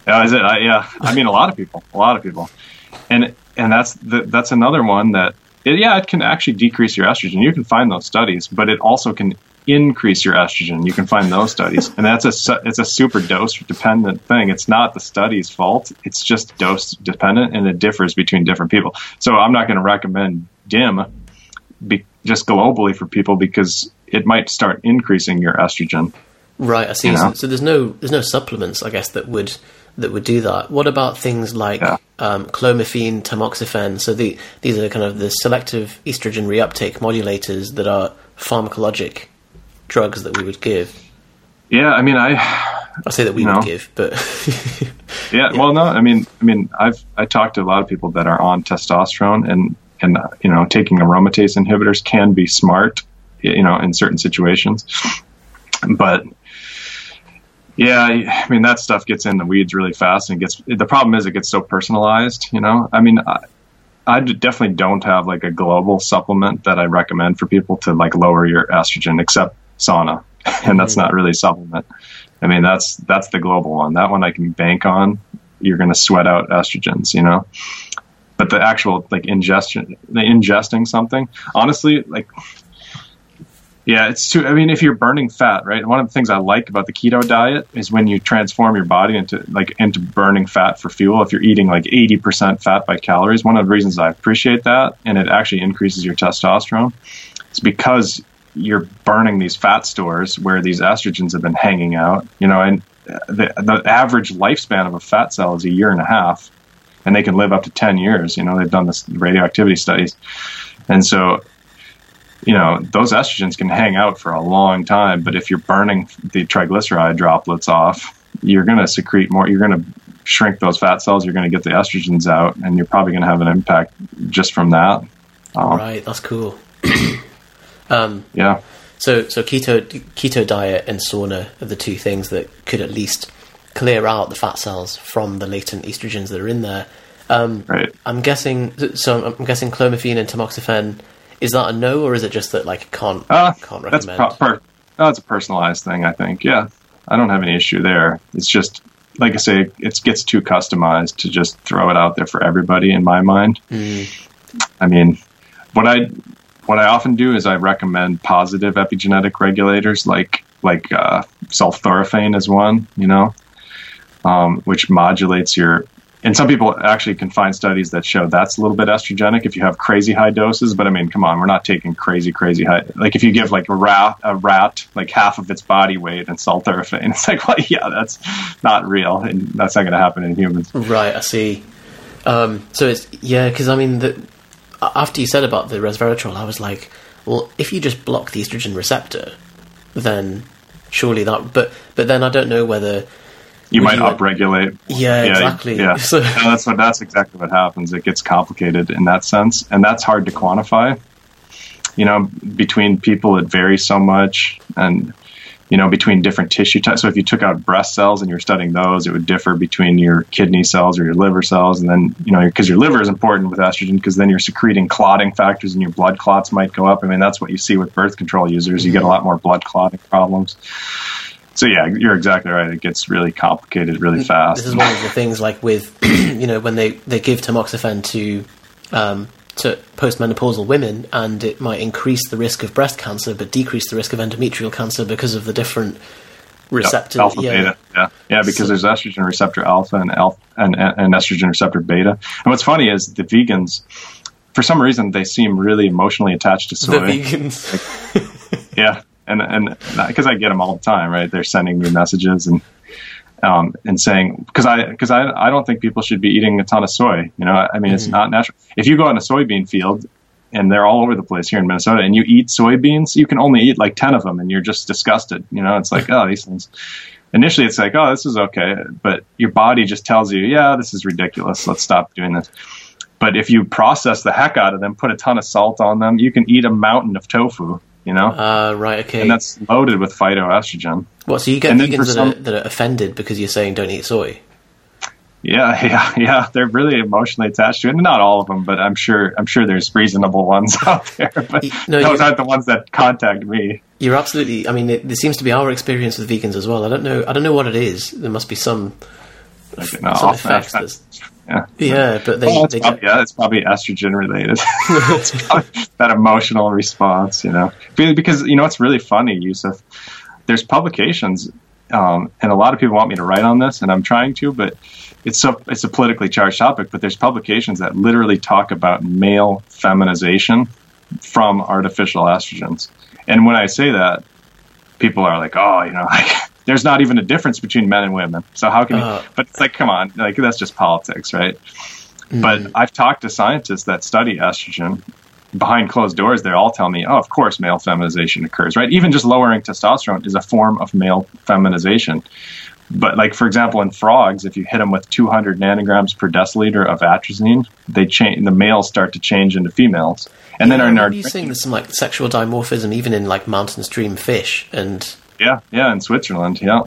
Yeah, is it? I, yeah, I mean, a lot of people, a lot of people, and and that's the, that's another one that it, yeah, it can actually decrease your estrogen. You can find those studies, but it also can increase your estrogen. You can find those studies, and that's a it's a super dose dependent thing. It's not the study's fault. It's just dose dependent, and it differs between different people. So I'm not going to recommend DIM be, just globally for people because it might start increasing your estrogen.
Right, I see.
You
So, so there's no there's no supplements, I guess, that would that would do that. What about things like
Yeah.
um, clomiphene, tamoxifen? So the, these are kind of the selective estrogen reuptake modulators that are pharmacologic drugs that we would give.
Yeah, I mean, I
I say that we would give, but <laughs>
Yeah, well, no, I mean, I mean, I've I talked to a lot of people that are on testosterone, and and you know, taking aromatase inhibitors can be smart, you know, in certain situations, but yeah, I I mean, that stuff gets in the weeds really fast, and gets the problem is it gets so personalized, you know. I mean. I definitely don't have like a global supplement that I recommend for people to like lower your estrogen, except sauna, <laughs> and that's mm-hmm. not really a supplement. I mean, that's that's the global one. That one I can bank on. You're going to sweat out estrogens, you know. But the actual like ingestion, the ingesting something, honestly, like, yeah, it's too. I mean, if you're burning fat, right? One of the things I like about the keto diet is when you transform your body into like into burning fat for fuel. If you're eating like 80% fat by calories, one of the reasons I appreciate that, and it actually increases your testosterone, is because you're burning these fat stores where these estrogens have been hanging out. You know, and the the average lifespan of a fat cell is a year and a half, and they can live up to 10 years. You know, they've done this radioactivity studies, and so you know those estrogens can hang out for a long time. But if you're burning the triglyceride droplets off, you're going to secrete more. You're going to shrink those fat cells. You're going to get the estrogens out, and you're probably going to have an impact just from that. Um,
right, that's cool. <clears throat> um,
Yeah.
So, so keto keto diet and sauna are the two things that could at least clear out the fat cells from the latent estrogens that are in there. Um,
Right.
I'm guessing. So, I'm guessing clomiphene and tamoxifen. Is that a no, or is it just that like can't
Uh,
can't
that's
recommend?
pro- per- that's a personalized thing. I think. Yeah, I don't have any issue there. It's just like I say, it gets too customized to just throw it out there for everybody. In my mind,
Hmm.
I mean, what I what I often do is I recommend positive epigenetic regulators, like like uh, sulforaphane is one. You know, um, which modulates your. And some people actually can find studies that show that's a little bit estrogenic if you have crazy high doses. But I mean, come on, we're not taking crazy, crazy high. Like if you give like a rat, a rat like half of its body weight and sulforaphane, <laughs> it's like, well, yeah, that's not real, and that's not going to happen in humans.
Right, I see. Um, so it's yeah, because I mean, the, after you said about the resveratrol, I was like, well, if you just block the estrogen receptor, then surely that. But but then I don't know whether
You might
you-
upregulate.
Yeah, exactly.
Yeah, <laughs>
So-
Yeah, that's what that's exactly what happens. It gets complicated in that sense, and that's hard to quantify. You know, between people, it varies so much, and you know, between different tissue types. So if you took out breast cells and you're studying those, it would differ between your kidney cells or your liver cells, and then you know, because your liver is important with estrogen, because then you're secreting clotting factors, and your blood clots might go up. I mean, that's what you see with birth control users. You get a lot more blood clotting problems. So yeah, you're exactly right. It gets really complicated really fast.
this is one of the things like with <clears throat> you know when they they give tamoxifen to um, to postmenopausal women, and it might increase the risk of breast cancer, but decrease the risk of endometrial cancer because of the different receptors.
alpha
yeah.
beta yeah yeah because
So-
there's estrogen receptor alpha and alpha and, and estrogen receptor beta and what's funny is the vegans for some reason they seem really emotionally attached to soy.
The vegans.
yeah and and because i get them all the time right they're sending me messages and um, and saying because I because I I don't think people should be eating a ton of soy. You know, I mean it's not natural. If you go on a soybean field and they're all over the place here in Minnesota, and you eat soybeans, you can only eat like ten of them, and you're just disgusted. You know, it's like oh these things. Initially, it's like oh this is okay, but your body just tells you yeah this is ridiculous. Let's stop doing this. But if you process the heck out of them, put a ton of salt on them, you can eat a mountain of tofu. You know,
uh, right. Okay.
and that's loaded with phytoestrogen.
what? So you get
and
vegans that,
some-
are, that are offended because you're saying don't eat soy.
Yeah, <laughs> yeah, yeah. They're really emotionally attached to it. And not all of them, but I'm sure I'm sure there's reasonable ones <laughs> out there. But
no,
those aren't the ones that contact me.
You're absolutely. I mean, it, this seems to be our experience with vegans as well. I don't know. I don't know what it is. There must be some
Like, no,
some
I'll-
that's-
yeah.
yeah, but they,
Well,
they
probably, yeah, it's probably estrogen related. <laughs> it's probably that emotional response, you know, because you know it's really funny, Yusuf. There's publications, um, and a lot of people want me to write on this, and I'm trying to, but it's so it's a politically charged topic. But there's publications that literally talk about male feminization from artificial estrogens, and when I say that, people are like, oh, you know, <laughs> like there's not even a difference between men and women. So how can
Uh.
you? But it's like, come on, like that's just politics, right? But I've talked to scientists that study estrogen behind closed doors. They all tell me, oh, of course, male feminization occurs, right? Even just lowering testosterone is a form of male feminization. But like for example, in frogs, if you hit them with 200 nanograms per deciliter of atrazine, they change. The males start to change into females, and then
Yeah,
our
remember you seeing some like sexual dimorphism even in like mountain stream fish, and
Yeah, yeah, in Switzerland, yeah.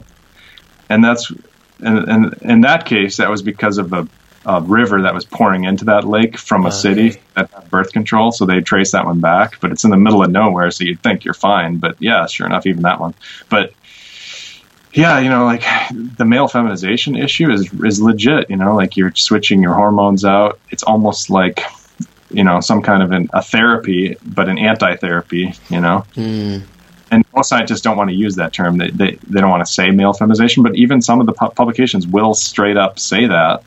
And that's and, and in that case, that was because of a, a river that was pouring into that lake from a oh,
Okay.
city that had birth control. So they traced that one back, but it's in the middle of nowhere, so you'd think you're fine. But yeah, sure enough, even that one. But yeah, you know, like the male feminization issue is is legit. You know, like you're switching your hormones out. It's almost like you know some kind of an, a therapy, but an anti-therapy. You know hmm. And most scientists don't want to use that term. They, they, they don't want to say male feminization, but even some of the pu- publications will straight up say that.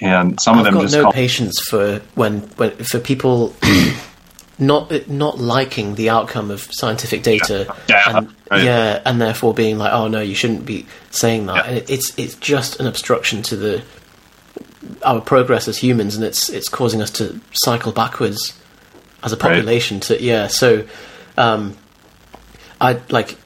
And some of
I've
them
got
just
no
call
patience for when, when for people <clears throat> not not liking the outcome of scientific data,
Yeah,
and
right.
yeah, and therefore being like, oh no, you shouldn't be saying that.
Yeah.
And it, it's it's just an obstruction to the our progress as humans, and it's it's causing us to cycle backwards as a
Right.
population. To yeah, so um, I like.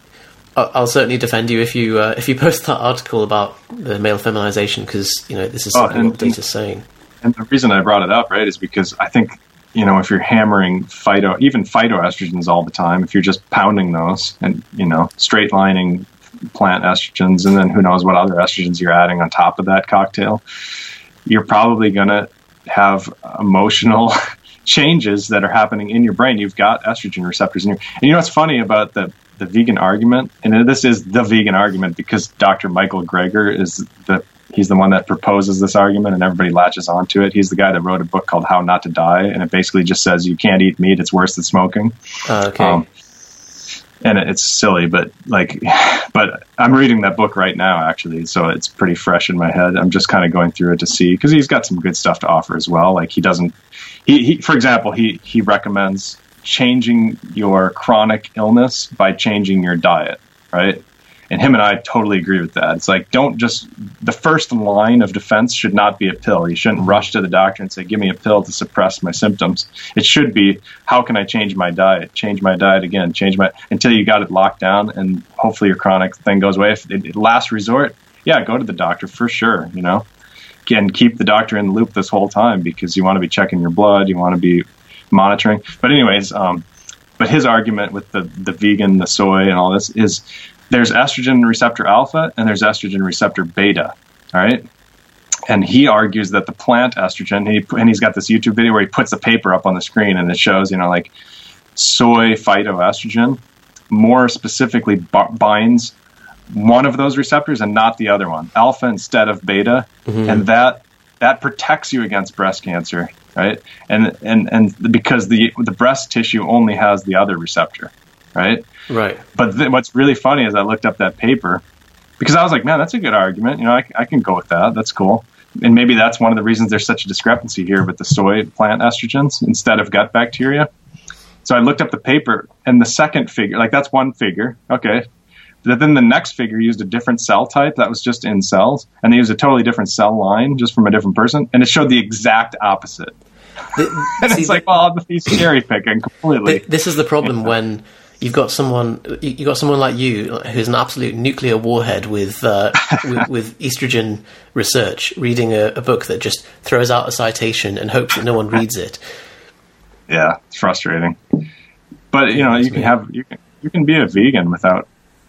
I'll certainly defend you if you uh, if you post that article about the male feminization because you know this is
Oh,
something
and-
what the data's saying.
And the reason I brought it up, right, is because I think, you know, if you're hammering phyto, even phytoestrogens all the time, if you're just pounding those and, you know, straight lining plant estrogens and then who knows what other estrogens you're adding on top of that cocktail, you're probably going to have emotional <laughs> changes that are happening in your brain. You've got estrogen receptors in your, and you know what's funny about the, the vegan argument, and this is the vegan argument because Dr. Michael Greger is the he's the one that proposes this argument and everybody latches onto it. He's the guy that wrote a book called How Not to Die, and it basically just says you can't eat meat; it's worse than smoking.
Uh, okay.
Um, and it's silly, but like, <sighs> but I'm reading that book right now, actually, so it's pretty fresh in my head. I'm just kind of going through it to see because he's got some good stuff to offer as well. Like he doesn't, he, he for example, he he recommends changing your chronic illness by changing your diet, right? And him and I totally agree with that. It's like don't just the first line of defense should not be a pill. You shouldn't rush to the doctor and say, "Give me a pill to suppress my symptoms." It should be, "How can I change my diet? Change my diet again. Change my until you got it locked down, and hopefully your chronic thing goes away." If it, last resort, yeah, go to the doctor for sure. You know, and keep the doctor in the loop this whole time because you want to be checking your blood, you want to be monitoring. But anyways, um, but his argument with the the vegan, the soy, and all this is there's estrogen receptor alpha and there's estrogen receptor beta. All right. And he argues that the plant estrogen, he, and he's got this YouTube video where he puts a paper up on the screen and it shows, you know, like soy phytoestrogen more specifically b- binds one of those receptors and not the other one, alpha instead of beta, mm-hmm. and that that protects you against breast cancer, right? And and and because the the breast tissue only has the other receptor, right?
right.
But th- what's really funny is I looked up that paper because I was like, man, that's a good argument. You know, I, I can go with that. That's cool. And maybe that's one of the reasons there's such a discrepancy here with the soy plant estrogens instead of gut bacteria. So I looked up the paper, and the second figure, like that's one figure, okay. But then the next figure used a different cell type that was just in cells, and they used a totally different cell line just from a different person, and it showed the exact opposite.
The- <laughs>
And
see,
it's like, well, he's cherry picking completely.
Th- this is the problem when you've got someone you- you've got someone like you who's an absolute nuclear warhead with uh, <laughs> with, with estrogen research reading a, a book that just throws out a citation and hopes that no one reads it
yeah, it's frustrating. But you know, you can have you can you can be a vegan without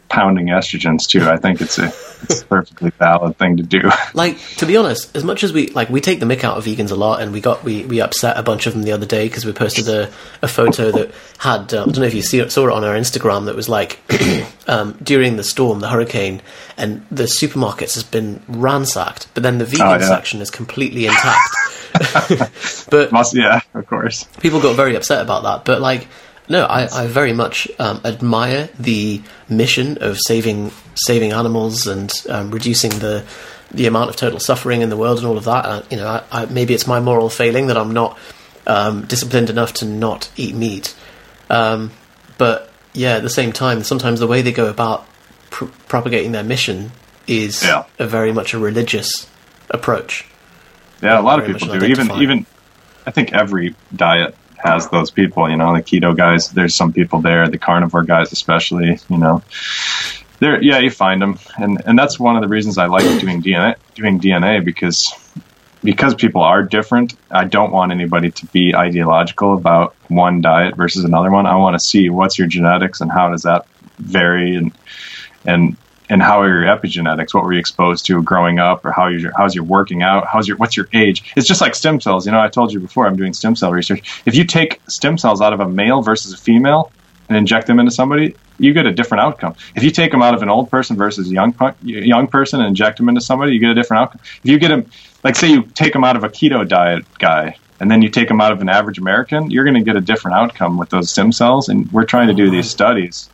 pounding estrogens too. I think it's a it's a perfectly valid thing to do. <laughs>
like to be honest as much as we like we take the mick out of vegans a lot and we got we, we upset a bunch of them the other day because we posted a, a photo that had uh, i don't know if you see, saw it on our instagram that was like <clears throat> um, during the storm the hurricane and the supermarkets has been ransacked but then the vegan
Oh, yeah.
section is completely intact <laughs> but
Must yeah, of course.
people got very upset about that. But like, no, I, I very much um, admire the mission of saving saving animals and um, reducing the the amount of total suffering in the world and all of that. Uh, you know, I, I, maybe it's my moral failing that I'm not um, disciplined enough to not eat meat. Um, but yeah, at the same time, sometimes the way they go about pr- propagating their mission is
Yeah.
a very much a religious approach.
Yeah, a lot of people do. Even even I think every diet has those people. You know, the keto guys. There's some people there. The carnivore guys, especially. You know, there. Yeah, you find them, and and that's one of the reasons I like doing DNA. Doing DNA because because people are different. I don't want anybody to be ideological about one diet versus another one. I want to see what's your genetics and how does that vary and and and how are your epigenetics? What were you exposed to growing up, or how you how's your working out? How's your what's your age? It's just like stem cells. You know, I told you before. I'm doing stem cell research. If you take stem cells out of a male versus a female and inject them into somebody, you get a different outcome. If you take them out of an old person versus a young young person and inject them into somebody, you get a different outcome. If you get them, like say you take them out of a keto diet guy. And then you take them out of an average American, you're going to get a different outcome with those stem cells. And we're trying to do these studies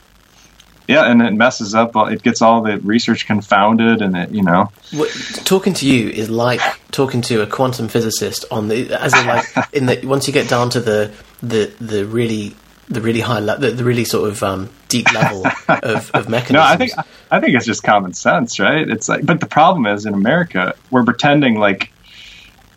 yeah, and it messes up. It gets all the research confounded, and it, you know,
What, talking to you is like talking to a quantum physicist on the as in like in the <laughs> once you get down to the the the really the really high le- the, the really sort of um, deep level <laughs> of, of mechanisms.
no, I think I think it's just common sense, right? It's like, but the problem is in America, we're pretending like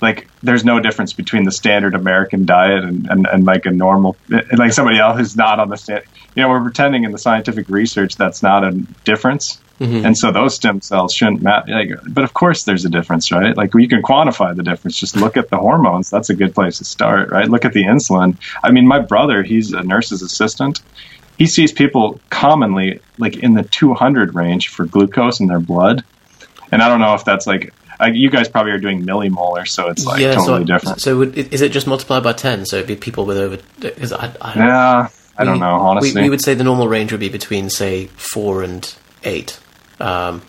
like there's no difference between the standard American diet and, and, and like a normal like somebody else who's not on the stand. You know, we're pretending in the scientific research that's not a difference. Mm-hmm. And so those stem cells shouldn't matter. Like, but of course, there's a difference, right? Like you can quantify the difference. Just look at the hormones. That's a good place to start, right? Look at the insulin. I mean, my brother, he's a nurse's assistant. He sees people commonly like in the 200 range for glucose in their blood. And I don't know if that's like I, you guys probably are doing millimolar, so it's like
yeah,
totally
so,
different.
So would, is it just multiplied by ten? So it'd be people with over because I, I
yeah, I don't know honestly.
We, we would say the normal range would be between say four and eight. Um,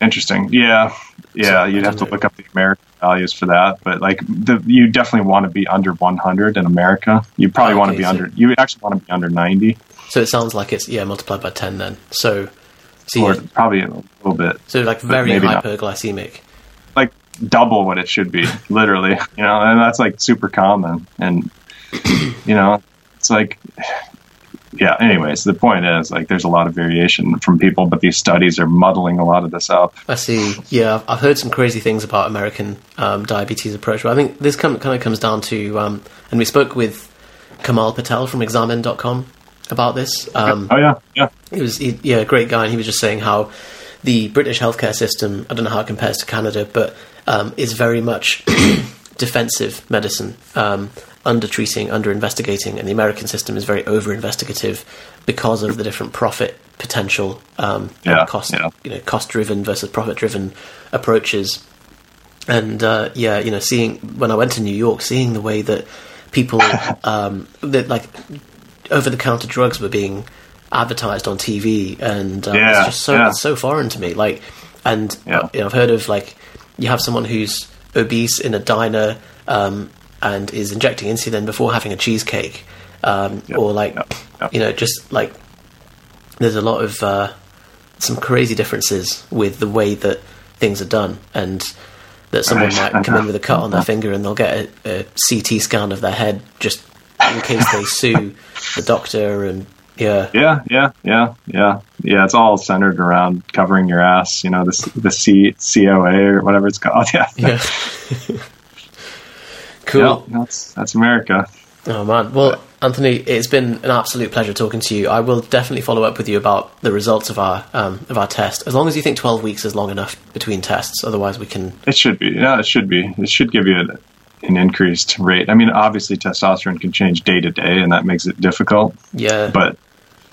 Interesting. Yeah, yeah.
So,
you'd have to look up the American values for that, but like the you definitely want to be under 100 in America. You probably
Oh,
want to be
so-
under. You would actually want to be under 90,
so it sounds like it's yeah multiplied by ten then. So so,
or
yeah,
probably a little bit.
so like very
maybe not.
hyperglycemic.
like double what it should be, literally. <laughs> You know, and that's like super common. And you know, it's like, <sighs> yeah. Anyways, the point is like there's a lot of variation from people, but these studies are muddling a lot of this up.
I see. Yeah, I've- heard some crazy things about American um, diabetes approach, but I think this kind of comes down to, um, and we spoke with Kamal Patel from Examine.com about this. Um,
Oh yeah, yeah.
he was, he, yeah, a great guy, and he was just saying how the British healthcare system, I don't know how it compares to Canada, but um, is very much <clears throat> defensive medicine, um, under treating, under investigating, and the American system is very over investigative because of the different profit potential, um,
Yeah,
cost,
yeah.
you know, cost driven versus profit driven approaches. And uh, yeah, you know, seeing when I went to New York, seeing the way that people, <laughs> um, that like over the counter drugs were being advertised on TV, and um,
Yeah,
it's just so it's so foreign to me. Like, and
Yeah.
you know, I've heard of like you have someone who's obese in a diner um, and is injecting insulin before having a cheesecake, um, or like
Yep. Yep.
you know, just like there's a lot of uh, some crazy differences with the way that things are done, and that someone
Right.
might come in with a cut on their <laughs> finger and they'll get a, a CT scan of their head just in case they sue <laughs> the doctor and yeah.
Yeah, yeah, yeah, yeah, yeah. It's all centered around covering your ass. You know, the the C, COA or whatever it's called. <laughs> Yeah,
Yeah. Cool.
Yeah, that's that's America.
Oh man. Well, Anthony, it's been an absolute pleasure talking to you. I will definitely follow up with you about the results of our um, of our test. As long as you think twelve weeks is long enough between tests, otherwise we can.
It should be. Yeah, it should be. It should give you an, an increased rate. I mean, obviously, testosterone can change day to day, and that makes it difficult.
Yeah.
But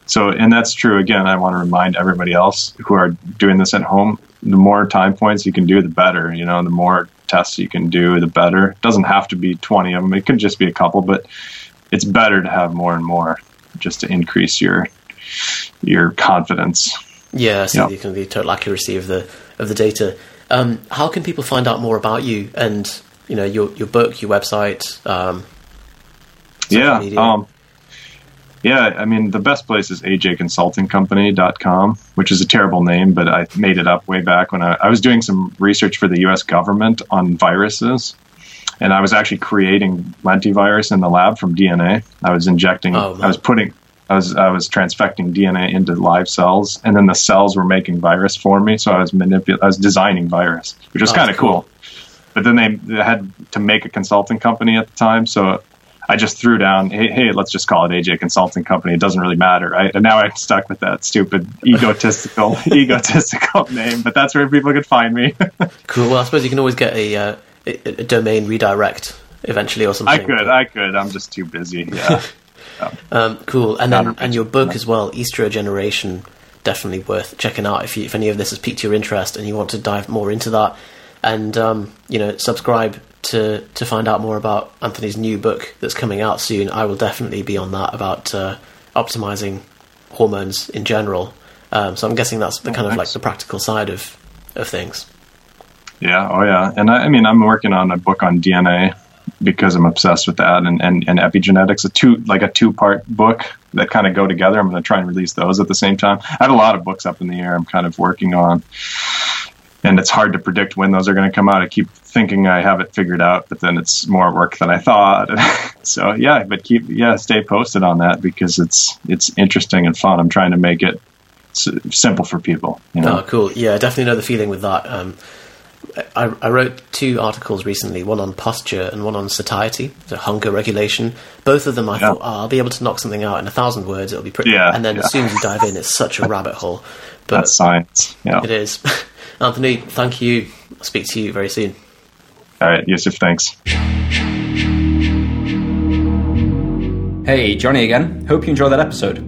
so, and that's true. Again, I want to remind everybody else who are doing this at home: the more time points you can do, the better. You know, the more tests you can do, the better. It doesn't have to be twenty of them. It could just be a couple, but it's better to have more and more, just to increase your your confidence.
Yeah, so
Yeah.
you can the total accuracy of the of the data. Um, how can people find out more about you and you know your your book, your website? Um,
yeah
media?
um yeah i mean the best place is ajconsultingcompany.com which is a terrible name but i made it up way back when I, I was doing some research for the us government on viruses and i was actually creating lentivirus in the lab from dna i was injecting
Oh,
i was putting I was I was transfecting DNA into live cells, and then the cells were making virus for me. So I was manipulating, I was designing virus, which was
Oh,
kind of
cool.
cool. But then they, they had to make a consulting company at the time, so I just threw down, hey, hey, let's just call it AJ Consulting Company. It doesn't really matter, right? And now I'm stuck with that stupid egotistical <laughs> egotistical name. But that's where people could find me. <laughs>
Cool. Well, I suppose you can always get a, uh, a, a domain redirect eventually or something.
I could, I could. I'm just too busy. Yeah. <laughs>
Um, cool. And then and your book as well, Estrogeneration, definitely worth checking out if you, if any of this has piqued your interest and you want to dive more into that. And um, you know, subscribe to to find out more about Anthony's new book that's coming out soon. I will definitely be on that about uh, optimizing hormones in general. Um, so I'm guessing that's the kind of like the practical side of of things.
Yeah, oh yeah. And I, I mean, I'm working on a book on DNA because I'm obsessed with that and, and, and epigenetics, a two like a two part book that kind of go together. I'm going to try and release those at the same time. I have a lot of books up in the air. I'm kind of working on, and it's hard to predict when those are going to come out. I keep thinking I have it figured out, but then it's more work than I thought. <laughs> so yeah, but keep yeah, stay posted on that because it's it's interesting and fun. I'm trying to make it s- simple for people. You know.
Oh, cool. Yeah, I definitely know the feeling with that. Um, I, I wrote two articles recently, one on posture and one on satiety, so hunger regulation. Both of them I
Yeah.
thought, oh, I'll be able to knock something out in a thousand words. It'll be pretty.
Yeah,
and then
yeah.
as soon as you dive in, it's such a <laughs> rabbit hole. But
That's science. Yeah.
it is. <laughs> Anthony, thank you. I'll speak to you very soon.
All right, Yusuf. Thanks.
Hey, Johnny again. Hope you enjoy that episode.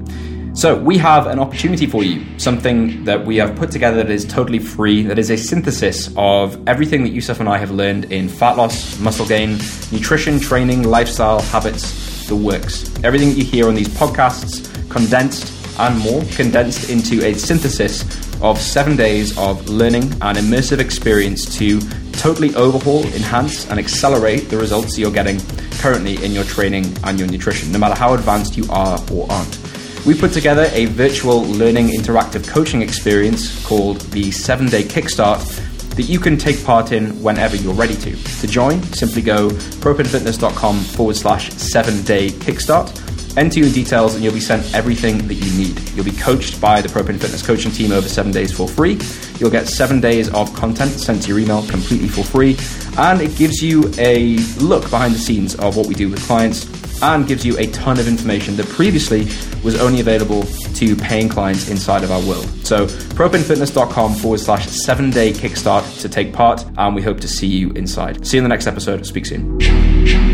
So, we have an opportunity for you, something that we have put together that is totally free, that is a synthesis of everything that Yusuf and I have learned in fat loss, muscle gain, nutrition, training, lifestyle, habits, the works. Everything that you hear on these podcasts, condensed and more, condensed into a synthesis of seven days of learning and immersive experience to totally overhaul, enhance, and accelerate the results you're getting currently in your training and your nutrition, no matter how advanced you are or aren't. We put together a virtual learning interactive coaching experience called the 7 Day Kickstart that you can take part in whenever you're ready to. To join, simply go propanefitness.com forward slash 7 Day Kickstart. Enter your details and you'll be sent everything that you need. You'll be coached by the Propane Fitness coaching team over seven days for free. You'll get seven days of content sent to your email completely for free. And it gives you a look behind the scenes of what we do with clients and gives you a ton of information that previously was only available to paying clients inside of our world. So, propanefitness.com forward slash seven day kickstart to take part, and we hope to see you inside. See you in the next episode. Speak soon.